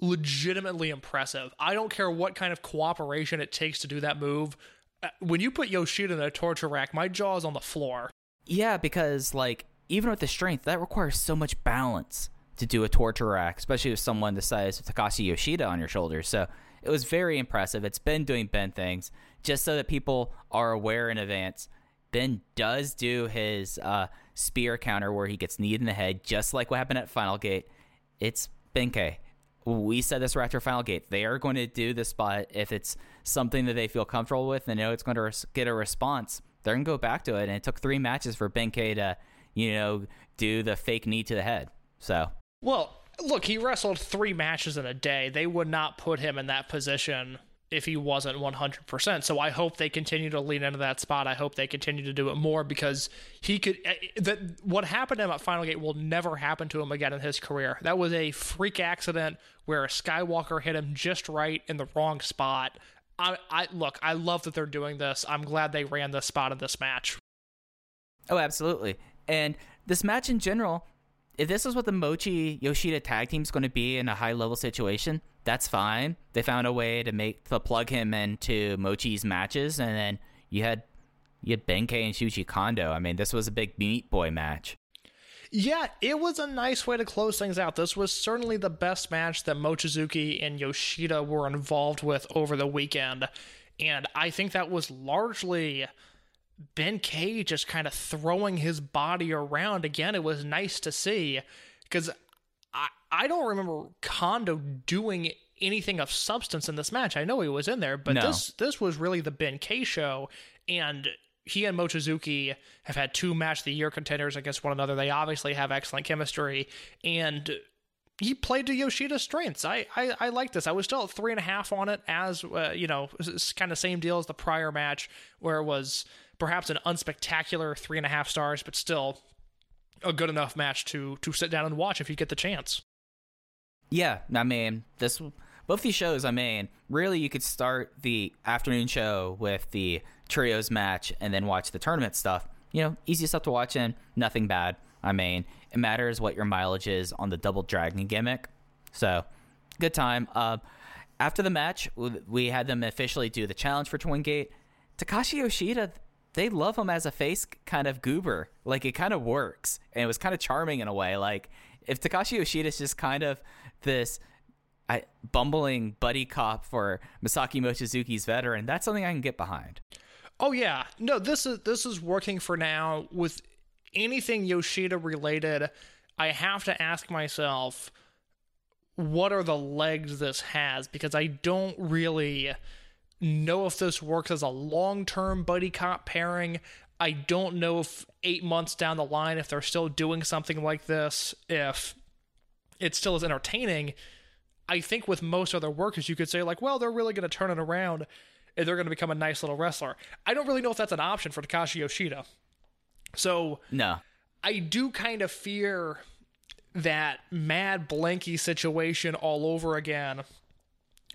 Speaker 2: legitimately impressive. I don't care what kind of cooperation it takes to do that move. Uh, When you put Yoshida in a torture rack, my jaw is on the floor.
Speaker 1: Yeah, because like even with the strength, that requires so much balance to do a torture rack, especially with someone the size of Takashi Yoshida on your shoulders. So it was very impressive. It's Ben doing Ben things just so that people are aware in advance. Ben does do his uh, spear counter where he gets kneed in the head, just like what happened at Final Gate. It's Ben-K. We said this right after Final Gate. They are going to do this spot if it's something that they feel comfortable with and know it's going to res- get a response. They're going to go back to it. And it took three matches for Ben-K to, you know, do the fake knee to the head. So
Speaker 2: Well, look, he wrestled three matches in a day. They would not put him in that position if he wasn't 100%. So I hope they continue to lean into that spot. I hope they continue to do it more because he could. eh, That what happened to him at Final Gate will never happen to him again in his career. That was a freak accident where a Skywalker hit him just right in the wrong spot. I, I look. I love that they're doing this. I'm glad they ran this spot in this match.
Speaker 1: Oh, absolutely. And this match in general, if this is what the Mochi Yoshida tag team is going to be in a high level situation, that's fine. They found a way to make to plug him into Mochi's matches, and then you had you had Ben-K and Shuji Kondo. I mean, this was a big Meat Boy match.
Speaker 2: Yeah, it was a nice way to close things out. This was certainly the best match that Mochizuki and Yoshida were involved with over the weekend. And I think that was largely Ben-K just kind of throwing his body around. Again, it was nice to see because I, I don't remember Kondo doing anything of substance in this match. I know he was in there, but
Speaker 1: No.
Speaker 2: this this was really the Ben-K show. And he and Mochizuki have had two match the year contenders against one another. They obviously have excellent chemistry, and he played to Yoshida's strengths. I I, I like this. I was still at three and a half on it, as uh, you know, it's kind of same deal as the prior match, where it was perhaps an unspectacular three and a half stars, but still a good enough match to to sit down and watch if you get the chance.
Speaker 1: Yeah, I mean, this both these shows. I mean, really, you could start the afternoon show with the trios match and then watch the tournament stuff. You know, easy stuff to watch and nothing bad. I mean, it matters what your mileage is on the double dragon gimmick. So, good time. Uh, after the match, we had them officially do the challenge for Twin Gate. Takashi Yoshida, they love him as a face kind of goober. Like it kind of works, and it was kind of charming in a way. Like if Takashi Yoshida is just kind of this I, bumbling buddy cop for Masaki Mochizuki's veteran, that's something I can get behind.
Speaker 2: Oh yeah, no, this is this is working for now. With anything Yoshida related, I have to ask myself, what are the legs this has? Because I don't really know if this works as a long term buddy cop pairing. I don't know if eight months down the line, if they're still doing something like this, if it still is entertaining. I think with most other workers, you could say, like, well, they're really going to turn it around and they're going to become a nice little wrestler. I don't really know if that's an option for Takashi Yoshida. So
Speaker 1: No.
Speaker 2: I do kind of fear that Mad Blanky situation all over again,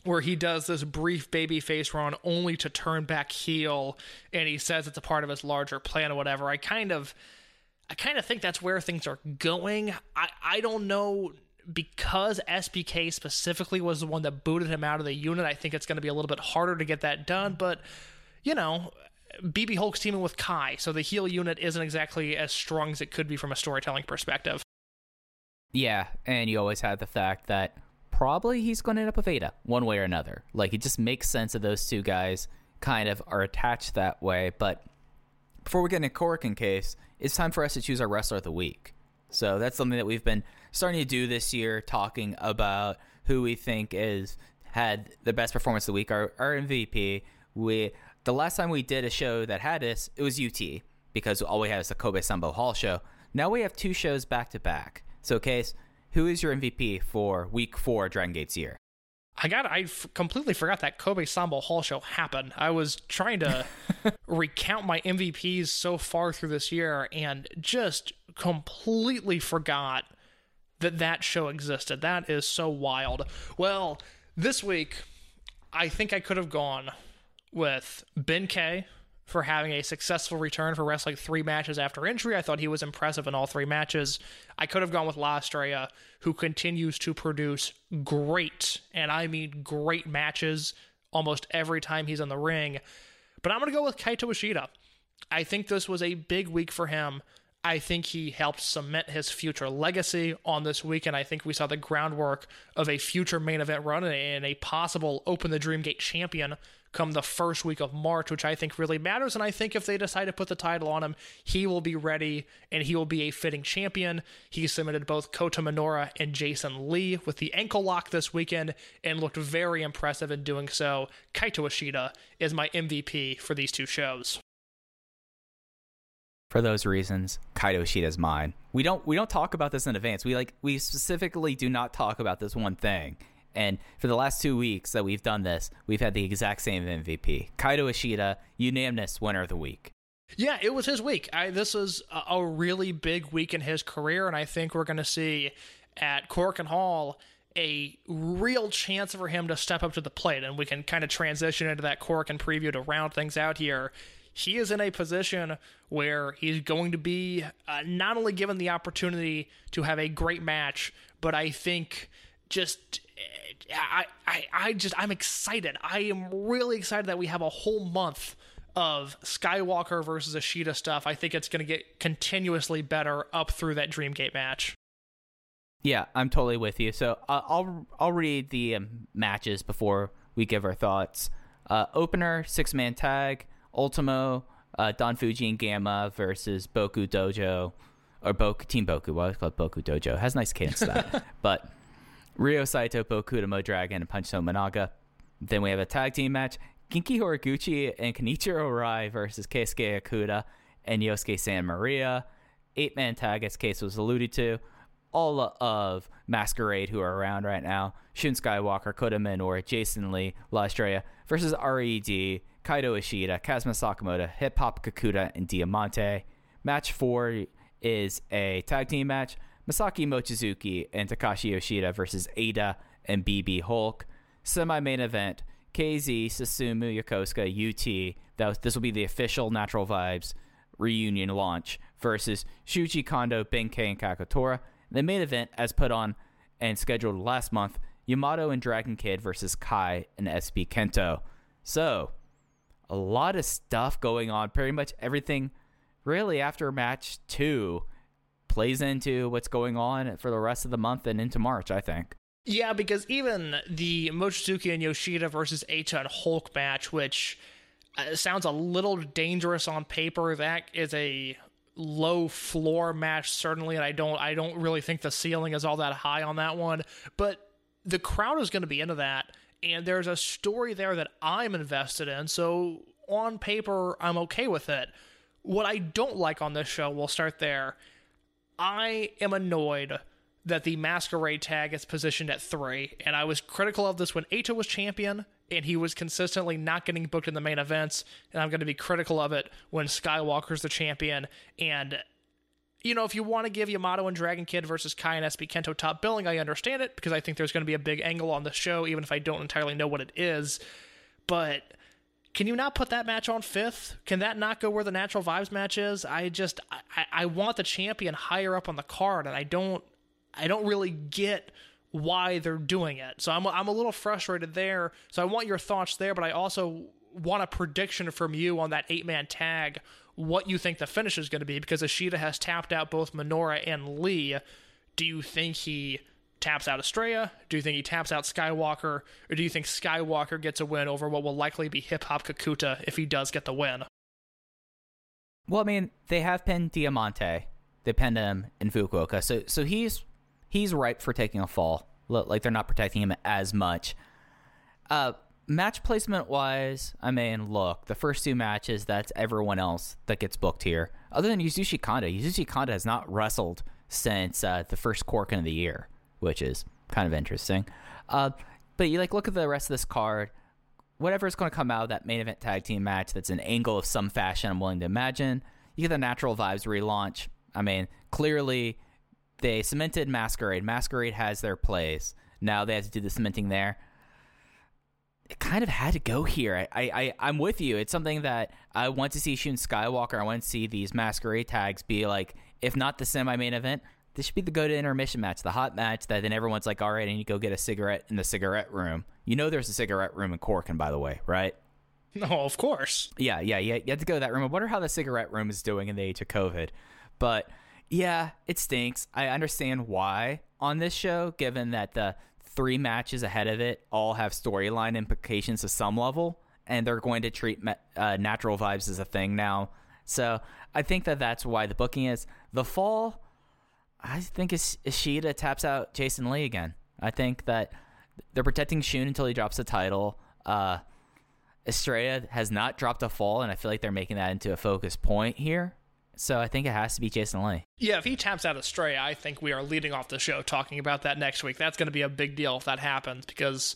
Speaker 2: where he does this brief babyface run only to turn back heel, and he says it's a part of his larger plan or whatever. I kind of, I kind of think that's where things are going. I I don't know because SBK specifically was the one that booted him out of the unit. I think it's going to be a little bit harder to get that done, but you know. BB Hulk's teaming with Kai, so the heel unit isn't exactly as strong as it could be from a storytelling perspective.
Speaker 1: Yeah, and you always have the fact that probably he's going to end up with Eita one way or another. Like it just makes sense that those two guys kind of are attached that way. But before we get into Korakuen case, it's time for us to choose our wrestler of the week. So that's something that we've been starting to do this year, talking about who we think is had the best performance of the week, our, our MVP. We the last time we did a show that had this, it was UT because all we had is the Kobe Sanbo Hall show. Now we have two shows back to back. So, Case, who is your MVP for week four Dragon Gate's year?
Speaker 2: I got. I f- completely forgot that Kobe Sanbo Hall show happened. I was trying to recount my MVPs so far through this year and just completely forgot that that show existed. That is so wild. Well, this week, I think I could have gone with Ben-K for having a successful return for wrestling three matches after injury. I thought he was impressive in all three matches. I could have gone with La Estrella, who continues to produce great, and I mean great matches almost every time he's in the ring. But I'm going to go with Kaito Ishida. I think this was a big week for him. I think he helped cement his future legacy on this weekend. I think we saw the groundwork of a future main event run and a possible Open the Dream Gate champion come the first week of March, which I think really matters. And I think if they decide to put the title on him, he will be ready and he will be a fitting champion. He submitted both Kota Minoura and Jason Lee with the ankle lock this weekend and looked very impressive in doing so. Kaito Ishida is my MVP for these two shows.
Speaker 1: For those reasons, Kaito Ishida is mine. We don't we don't talk about this in advance. We like we specifically do not talk about this one thing. And for the last two weeks that we've done this, we've had the exact same MVP. Kaito Ishida, unanimous winner of the week.
Speaker 2: Yeah, it was his week. I, this is a, a really big week in his career, and I think we're going to see at Korakuen Hall a real chance for him to step up to the plate, and we can kind of transition into that Cork and preview to round things out here. He is in a position where he's going to be uh, not only given the opportunity to have a great match, but I think just I, I, I just I'm excited. I am really excited that we have a whole month of Skywalker versus Ishida stuff. I think it's going to get continuously better up through that Dreamgate match.
Speaker 1: Yeah, I'm totally with you. So uh, I'll I'll read the um, matches before we give our thoughts. Uh, opener six man tag Ultimo uh, Don Fujii and Gamma versus Boku Dojo or Boku Team Boku. Well, it's called Boku Dojo. It has nice cadence to that, but Ryo Saito, Boku Dragon, and Punch Tominaga. Then we have a tag team match: Genki Horiguchi and Kenichiro Arai versus Keisuke Okuda and Yosuke Santa Maria. Eight man tag, as Case was alluded to. All of Masquerade who are around right now: Shun Skywalker, Kota Minoura, Jason Lee, La Estrella versus RED, Kaito Ishida, Kazuma Sakamoto, Hip Hop Kakuta, and Diamante. Match four is a tag team match. Masaki Mochizuki and Takashi Yoshida versus Eita and BB Hulk. Semi main event KZ, Susumu, Yokosuka, UT. That was, this will be the official Natural Vibes reunion launch versus Shuji Kondo, Ben-K, and Kagetora. The main event, as put on and scheduled last month, Yamato and Dragon Kid versus Kai and SB Kento. So, a lot of stuff going on. Pretty much everything, really, after match two plays into what's going on for the rest of the month and into March, I think.
Speaker 2: Yeah, because even the Mochizuki and Yoshida versus Eita and Hulk match, which uh, sounds a little dangerous on paper, that is a low floor match certainly, and I don't I don't really think the ceiling is all that high on that one. But the crowd is going to be into that, and there's a story there that I'm invested in. So on paper, I'm okay with it. What I don't like on this show, we'll start there, I am annoyed that the masquerade tag is positioned at three, and I was critical of this when Eita was champion, and he was consistently not getting booked in the main events, and I'm going to be critical of it when Skywalker's the champion. And you know, if you want to give Yamato and Dragon Kid versus Kai and SB Kento top billing, I understand it because I think there's going to be a big angle on the show, even if I don't entirely know what it is. But can you not put that match on fifth? Can that not go where the natural vibes match is? I just I, I want the champion higher up on the card, and I don't I don't really get why they're doing it. So I'm I'm a little frustrated there. So I want your thoughts there, but I also want a prediction from you on that eight man tag. What you think the finish is going to be? Because Ishida has tapped out both Minoura and Lee. Do you think he taps out Estrella? Do you think he taps out Skywalker? Or do you think Skywalker gets a win over what will likely be Hip Hop Kakuta if he does get the win?
Speaker 1: Well, I mean, they have pinned Diamante. They pinned him in Fukuoka, so so he's he's ripe for taking a fall. Like they're not protecting him as much. Uh, match placement wise, I mean, look, the first two matches, that's everyone else that gets booked here. Other than Yasushi Kanda, Yasushi Kanda has not wrestled since uh, the first Korakuen of the year, which is kind of interesting. Uh, but you like look at the rest of this card. Whatever is going to come out of that main event tag team match, that's an angle of some fashion. I'm willing to imagine. You get the Natural Vibes relaunch. I mean, clearly they cemented Masquerade. Masquerade has their place. Now they have to do the cementing there it kind of had to go here. I, I, I am with you. It's something that I want to see Shun Skywalker. I want to see these masquerade tags be like, if not the semi main event, this should be the go to intermission match, the hot match that then everyone's like, all right, I need to go get a cigarette in the cigarette room. You know, there's a cigarette room in Korakuen, by the way, right?
Speaker 2: No, of course.
Speaker 1: Yeah, yeah, yeah. You have to go to that room. I wonder how the cigarette room is doing in the age of COVID. But yeah, it stinks. I understand why on this show, given that the three matches ahead of it all have storyline implications to some level, and they're going to treat uh, natural vibes as a thing now. So I think that that's why the booking is the fall. I think Ishida taps out Jason Lee again. I think that they're protecting Shun until he drops the title. Uh, Estrella has not dropped a fall, and I feel like they're making that into a focus point here. So I think it has to be Jason Lee.
Speaker 2: Yeah, if he taps out Estrella, I think we are leading off the show talking about that next week. That's going to be a big deal if that happens because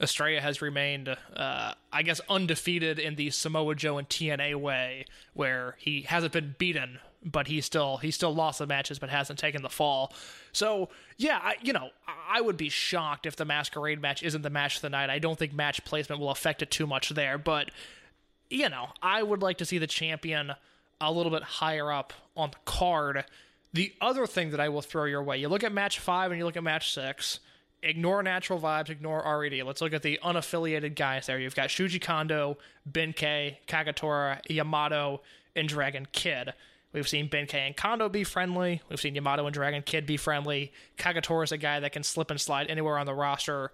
Speaker 2: Estrella has remained, uh, I guess, undefeated in the Samoa Joe and TNA way, where he hasn't been beaten, but he still he still lost the matches, but hasn't taken the fall. So yeah, I, you know, I would be shocked if the Masquerade match isn't the match of the night. I don't think match placement will affect it too much there, but you know, I would like to see the champion a little bit higher up on the card. The other thing that I will throw your way, you look at match five and you look at match six. Ignore natural vibes, ignore RED. Let's look at the unaffiliated guys there. You've got Shuji Kondo, Ben-K, Yamato, and Dragon Kid. We've seen Ben-K and Kondo be friendly. We've seen Yamato and Dragon Kid be friendly. Kagetora is a guy that can slip and slide anywhere on the roster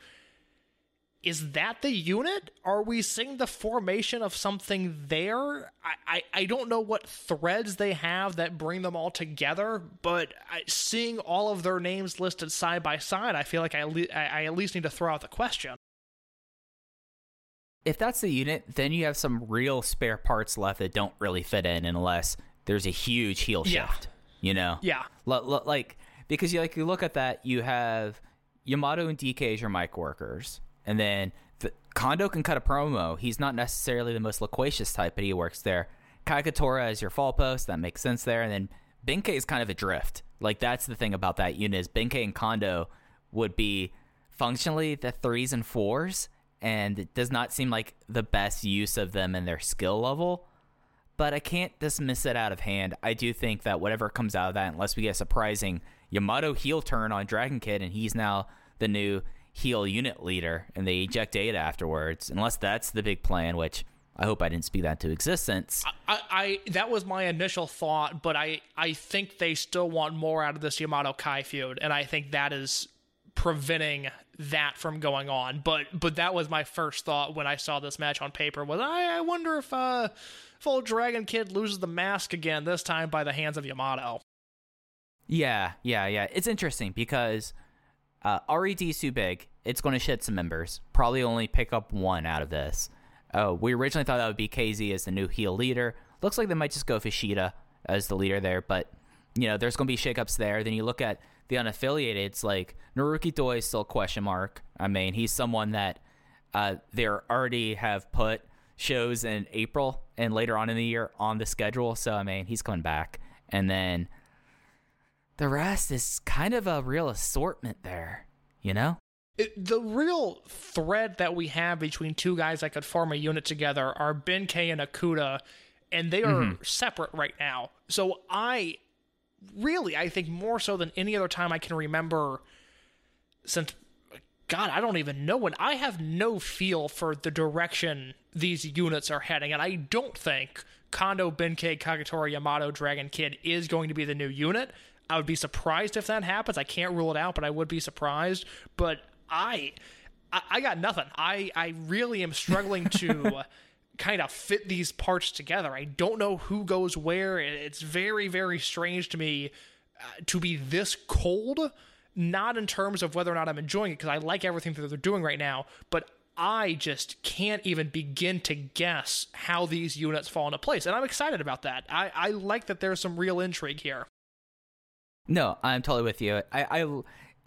Speaker 2: is that the unit? Are we seeing the formation of something there? I, I, I don't know what threads they have that bring them all together, but I, seeing all of their names listed side by side, I feel like I, I, I at least need to throw out the question.
Speaker 1: If that's the unit, then you have some real spare parts left that don't really fit in unless there's a huge heel shift.
Speaker 2: Yeah.
Speaker 1: You know?
Speaker 2: Yeah.
Speaker 1: L- l- like, because you, like, you look at that, you have Yamato and DK as your mic workers and then the, Kondo can cut a promo. He's not necessarily the most loquacious type, but he works there. Kagetora is your fall post. That makes sense there. And then Ben-K is kind of adrift. Like that's the thing about that unit is Ben-K and Kondo would be functionally the threes and fours, and it does not seem like the best use of them in their skill level. But I can't dismiss it out of hand. I do think that whatever comes out of that, unless we get a surprising Yamato heel turn on Dragon Kid, and he's now the new heel unit leader and they eject Eita afterwards, unless that's the big plan, which I hope I didn't speak that to existence.
Speaker 2: I, I, that was my initial thought, but I I think they still want more out of this Yamato Kai feud, and I think that is preventing that from going on. But but that was my first thought when I saw this match on paper was I, I wonder if uh old Dragon Kid loses the mask again this time by the hands of Yamato.
Speaker 1: Yeah, yeah, yeah. It's interesting because uh, RED is too big. It's going to shed some members. Probably only pick up one out of this. Uh, we originally thought that would be KZ as the new heel leader. Looks like they might just go Fishida as the leader there, but you know, there's going to be shakeups there. Then you look at the unaffiliated. It's like Naruki Doi is still a question mark. I mean, he's someone that uh, they already have put shows in April and later on in the year on the schedule. So I mean, he's coming back, and then the rest is kind of a real assortment there, you know?
Speaker 2: It, the real thread that we have between two guys that could form a unit together are Ben-K and Okuda, and they are mm-hmm. separate right now. So I really, I think more so than any other time I can remember since God, I don't even know when. I have no feel for the direction these units are heading, and I don't think Kondo, Ben-K, Kagetora, Yamato, Dragon Kid is going to be the new unit. I would be surprised if that happens. I can't rule it out, but I would be surprised. But I, I, I got nothing. I, I really am struggling to kind of fit these parts together. I don't know who goes where. It's very, very strange to me uh, to be this cold. Not in terms of whether or not I'm enjoying it, because I like everything that they're doing right now, but I just can't even begin to guess how these units fall into place. And I'm excited about that. I, I like that there's some real intrigue here.
Speaker 1: No, I'm totally with you. I, I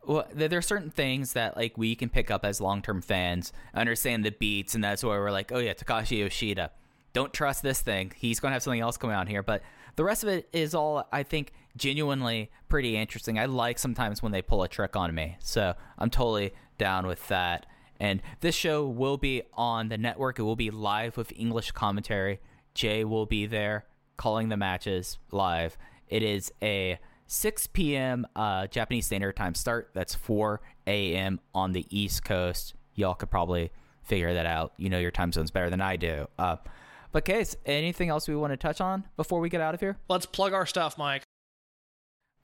Speaker 1: well, there are certain things that like we can pick up as long-term fans, understand the beats, and that's where we're like, oh yeah, Takashi Yoshida. Don't trust this thing. He's gonna have something else coming out here. But the rest of it is all I think genuinely pretty interesting. I like sometimes when they pull a trick on me, so I'm totally down with that. And this show will be on the network. It will be live with English commentary. Jay will be there calling the matches live. It is a 6 p.m. Uh, Japanese Standard Time start. That's 4 a.m. on the East Coast. Y'all could probably figure that out. You know your time zones better than I do. Uh, but Case, anything else we want to touch on before we get out of here?
Speaker 2: Let's plug our stuff, Mike.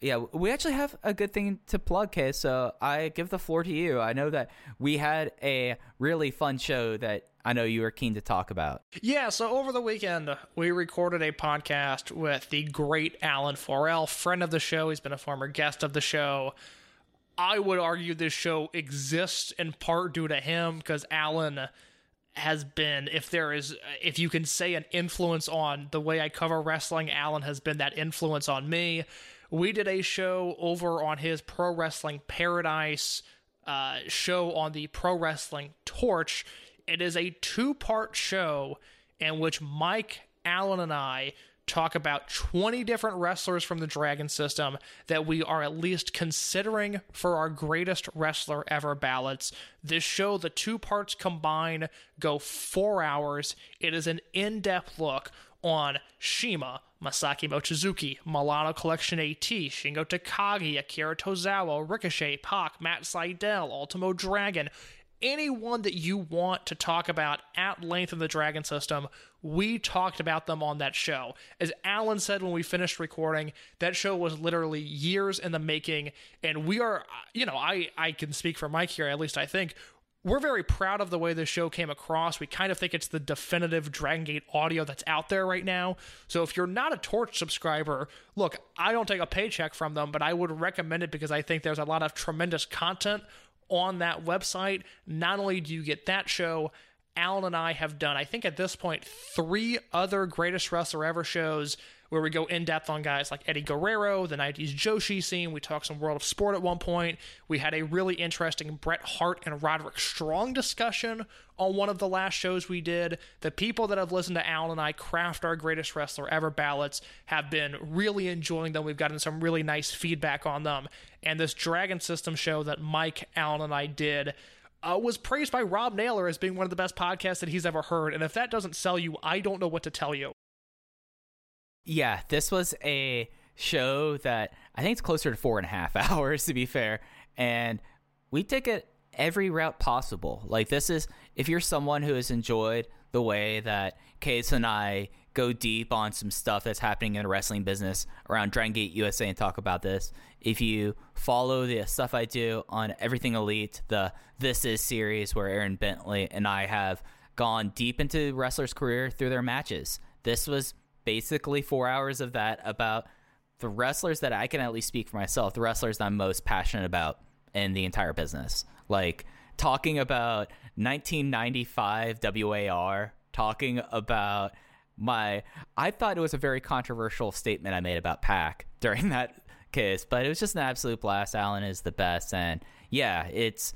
Speaker 1: Yeah, we actually have a good thing to plug, Case. So I give the floor to you. I know that we had a really fun show that I know you were keen to talk about.
Speaker 2: Yeah, so over the weekend, we recorded a podcast with the great Alan Forel, friend of the show. He's been a former guest of the show. I would argue this show exists in part due to him because Alan has been, if there is, if you can say an influence on the way I cover wrestling, Alan has been that influence on me. We did a show over on his Pro Wrestling Paradise uh, show on the Pro Wrestling Torch. It is a two part show in which Mike, Alan, and I talk about 20 different wrestlers from the Dragon system that we are at least considering for our greatest wrestler ever ballots. This show, the two parts combined, go four hours. It is an in depth look on CIMA, Masaki Mochizuki, Milano Collection AT, Shingo Takagi, Akira Tozawa, Ricochet, Pac, Matt Sydal, Ultimo Dragon anyone that you want to talk about at length in the Dragon System, we talked about them on that show. As Alan said when we finished recording, that show was literally years in the making, and we are, you know, I I can speak for Mike here, at least I think. We're very proud of the way the show came across. We kind of think it's the definitive Dragon Gate audio that's out there right now. So if you're not a Torch subscriber, look, I don't take a paycheck from them, but I would recommend it because I think there's a lot of tremendous content on that website. Not only do you get that show, Alan and I have done, I think at this point, three other greatest wrestler ever shows where we go in depth on guys like Eddie Guerrero, the 90s Joshi scene. We talked some World of Sport at one point. We had a really interesting Bret Hart and Roderick Strong discussion on one of the last shows we did. The people that have listened to Alan and I craft our greatest wrestler ever ballots have been really enjoying them. We've gotten some really nice feedback on them. And this Dragon System show that Mike, Alan, and I did. Uh, was praised by Rob Naylor as being one of the best podcasts that he's ever heard. And if that doesn't sell you, I don't know what to tell you.
Speaker 1: Yeah, this was a show that I think it's closer to four and a half hours to be fair, and we took it every route possible. Like this is if you're someone who has enjoyed the way that Case and I go deep on some stuff that's happening in the wrestling business around Dragon Gate USA and talk about this. If you follow the stuff I do on Everything Elite, the This Is series where Aaron Bentley and I have gone deep into wrestlers' career through their matches. This was basically four hours of that about the wrestlers that I can at least speak for myself, the wrestlers that I'm most passionate about in the entire business. Like talking about 1995 WAR, talking about my. I thought it was a very controversial statement I made about Pac during that case, but it was just an absolute blast. Alan is the best. And yeah, it's.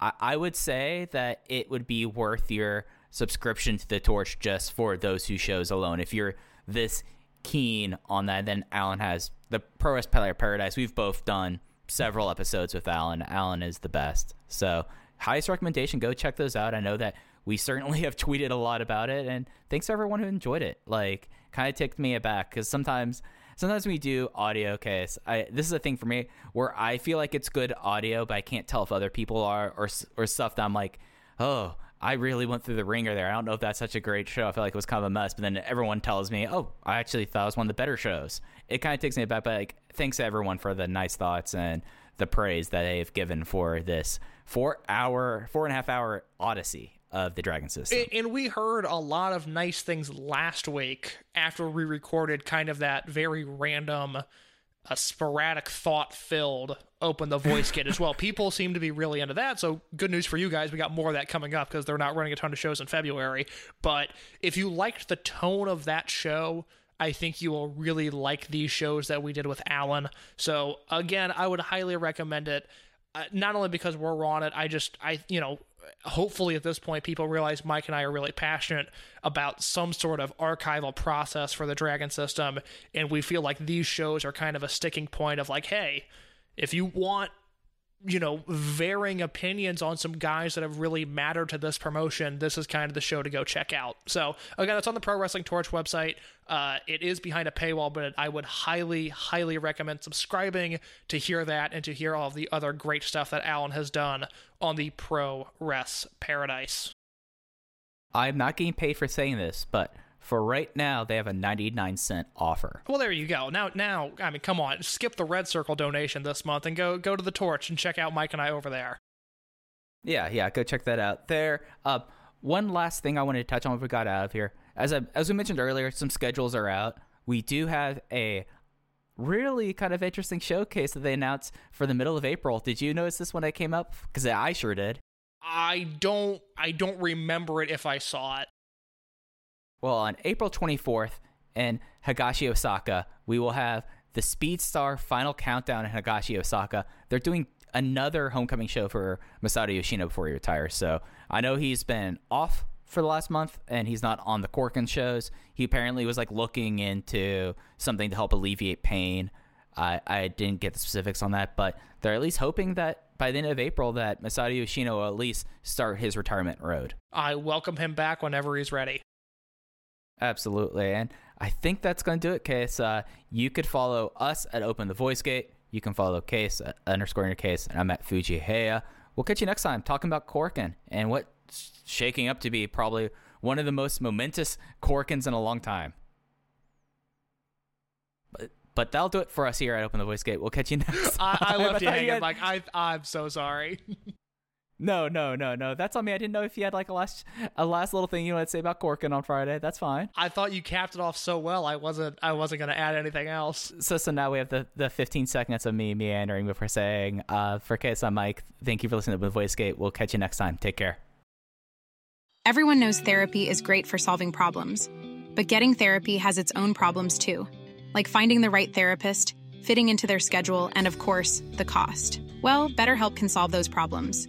Speaker 1: I, I would say that it would be worth your subscription to the Torch just for those two shows alone. If you're this keen on that, then Alan has the Pro Wrestling Paradise. We've both done several episodes with Alan. Alan is the best. So, highest recommendation, go check those out. I know that we certainly have tweeted a lot about it, and thanks to everyone who enjoyed it. Like, kind of ticked me aback because sometimes. Sometimes we do audio case. I this is a thing for me where I feel like it's good audio, but I can't tell if other people are or or stuff that I'm like, oh, I really went through the ringer there. I don't know if that's such a great show. I feel like it was kind of a mess. But then everyone tells me, oh, I actually thought it was one of the better shows. It kind of takes me back. But like, thanks to everyone for the nice thoughts and the praise that they've given for this four hour, four and a half hour odyssey of the Dragon System.
Speaker 2: And we heard a lot of nice things last week after we recorded kind of that very random a sporadic, thought filled open the Voice Gate as well. People seem to be really into that. So good news for you guys. We got more of that coming up because they're not running a ton of shows in February. But if you liked the tone of that show, I think you will really like these shows that we did with Alan. So again, I would highly recommend it. Uh, not only because we're on it, I just I you know hopefully at this point people realize Mike and I are really passionate about some sort of archival process for the Dragon system. And we feel like these shows are kind of a sticking point of like hey if you want you know varying opinions on some guys that have really mattered to this promotion this is kind of the show to go check out. So again it's on the pro wrestling torch website. Uh, it is behind a paywall but i would highly highly recommend subscribing to hear that and to hear all of the other great stuff that alan has done on the pro res paradise.
Speaker 1: I'm not getting paid for saying this, but for right now, they have a 99 cent offer.
Speaker 2: well there you go now now i mean come on skip the red circle donation this month and go go to the torch and check out mike and i over there
Speaker 1: Yeah, yeah, go check that out there. Uh, one last thing I wanted to touch on before we got out of here. As I, as we mentioned earlier, some schedules are out. We do have a really kind of interesting showcase that they announced for the middle of April. Did you notice this when it came up? Because I sure did.
Speaker 2: i don't i don't remember it if i saw it
Speaker 1: Well, on April 24th in Higashi, Osaka, we will have the Speedstar Final Countdown in Higashi, Osaka. They're doing another homecoming show for Masato Yoshino before he retires. So I know he's been off for the last month and he's not on the Korakuen shows. He apparently was like looking into something to help alleviate pain. I, I didn't get the specifics on that, but they're at least hoping that by the end of April that Masato Yoshino will at least start his retirement road.
Speaker 2: I welcome him back whenever he's ready.
Speaker 1: Absolutely. And I think that's going to do it, Case. Uh, you could follow us at Open the Voice Gate. You can follow Case at underscore in your case. And I'm at Fuji Heya. We'll catch you next time talking about Korakuen and what's shaking up to be probably one of the most momentous Korakuens in a long time. But, but that'll do it for us here at Open the Voice Gate. We'll catch you next time.
Speaker 2: I, I left you
Speaker 1: thought
Speaker 2: hanging.
Speaker 1: had-
Speaker 2: Like I, I'm so sorry.
Speaker 1: No, no, no, no. That's on me. I didn't know if you had like a last a last little thing you wanted to say about Korakuen on Friday. That's fine.
Speaker 2: I thought you capped it off so well. I wasn't. I wasn't going to add anything else.
Speaker 1: So, so now we have the, the 15 seconds of me meandering before saying, uh, for Case, I'm Mike. Thank you for listening to the VoiceGate. We'll catch you next time. Take care.
Speaker 3: Everyone knows therapy is great for solving problems, but getting therapy has its own problems too, like finding the right therapist, fitting into their schedule, and of course, the cost. Well, BetterHelp can solve those problems.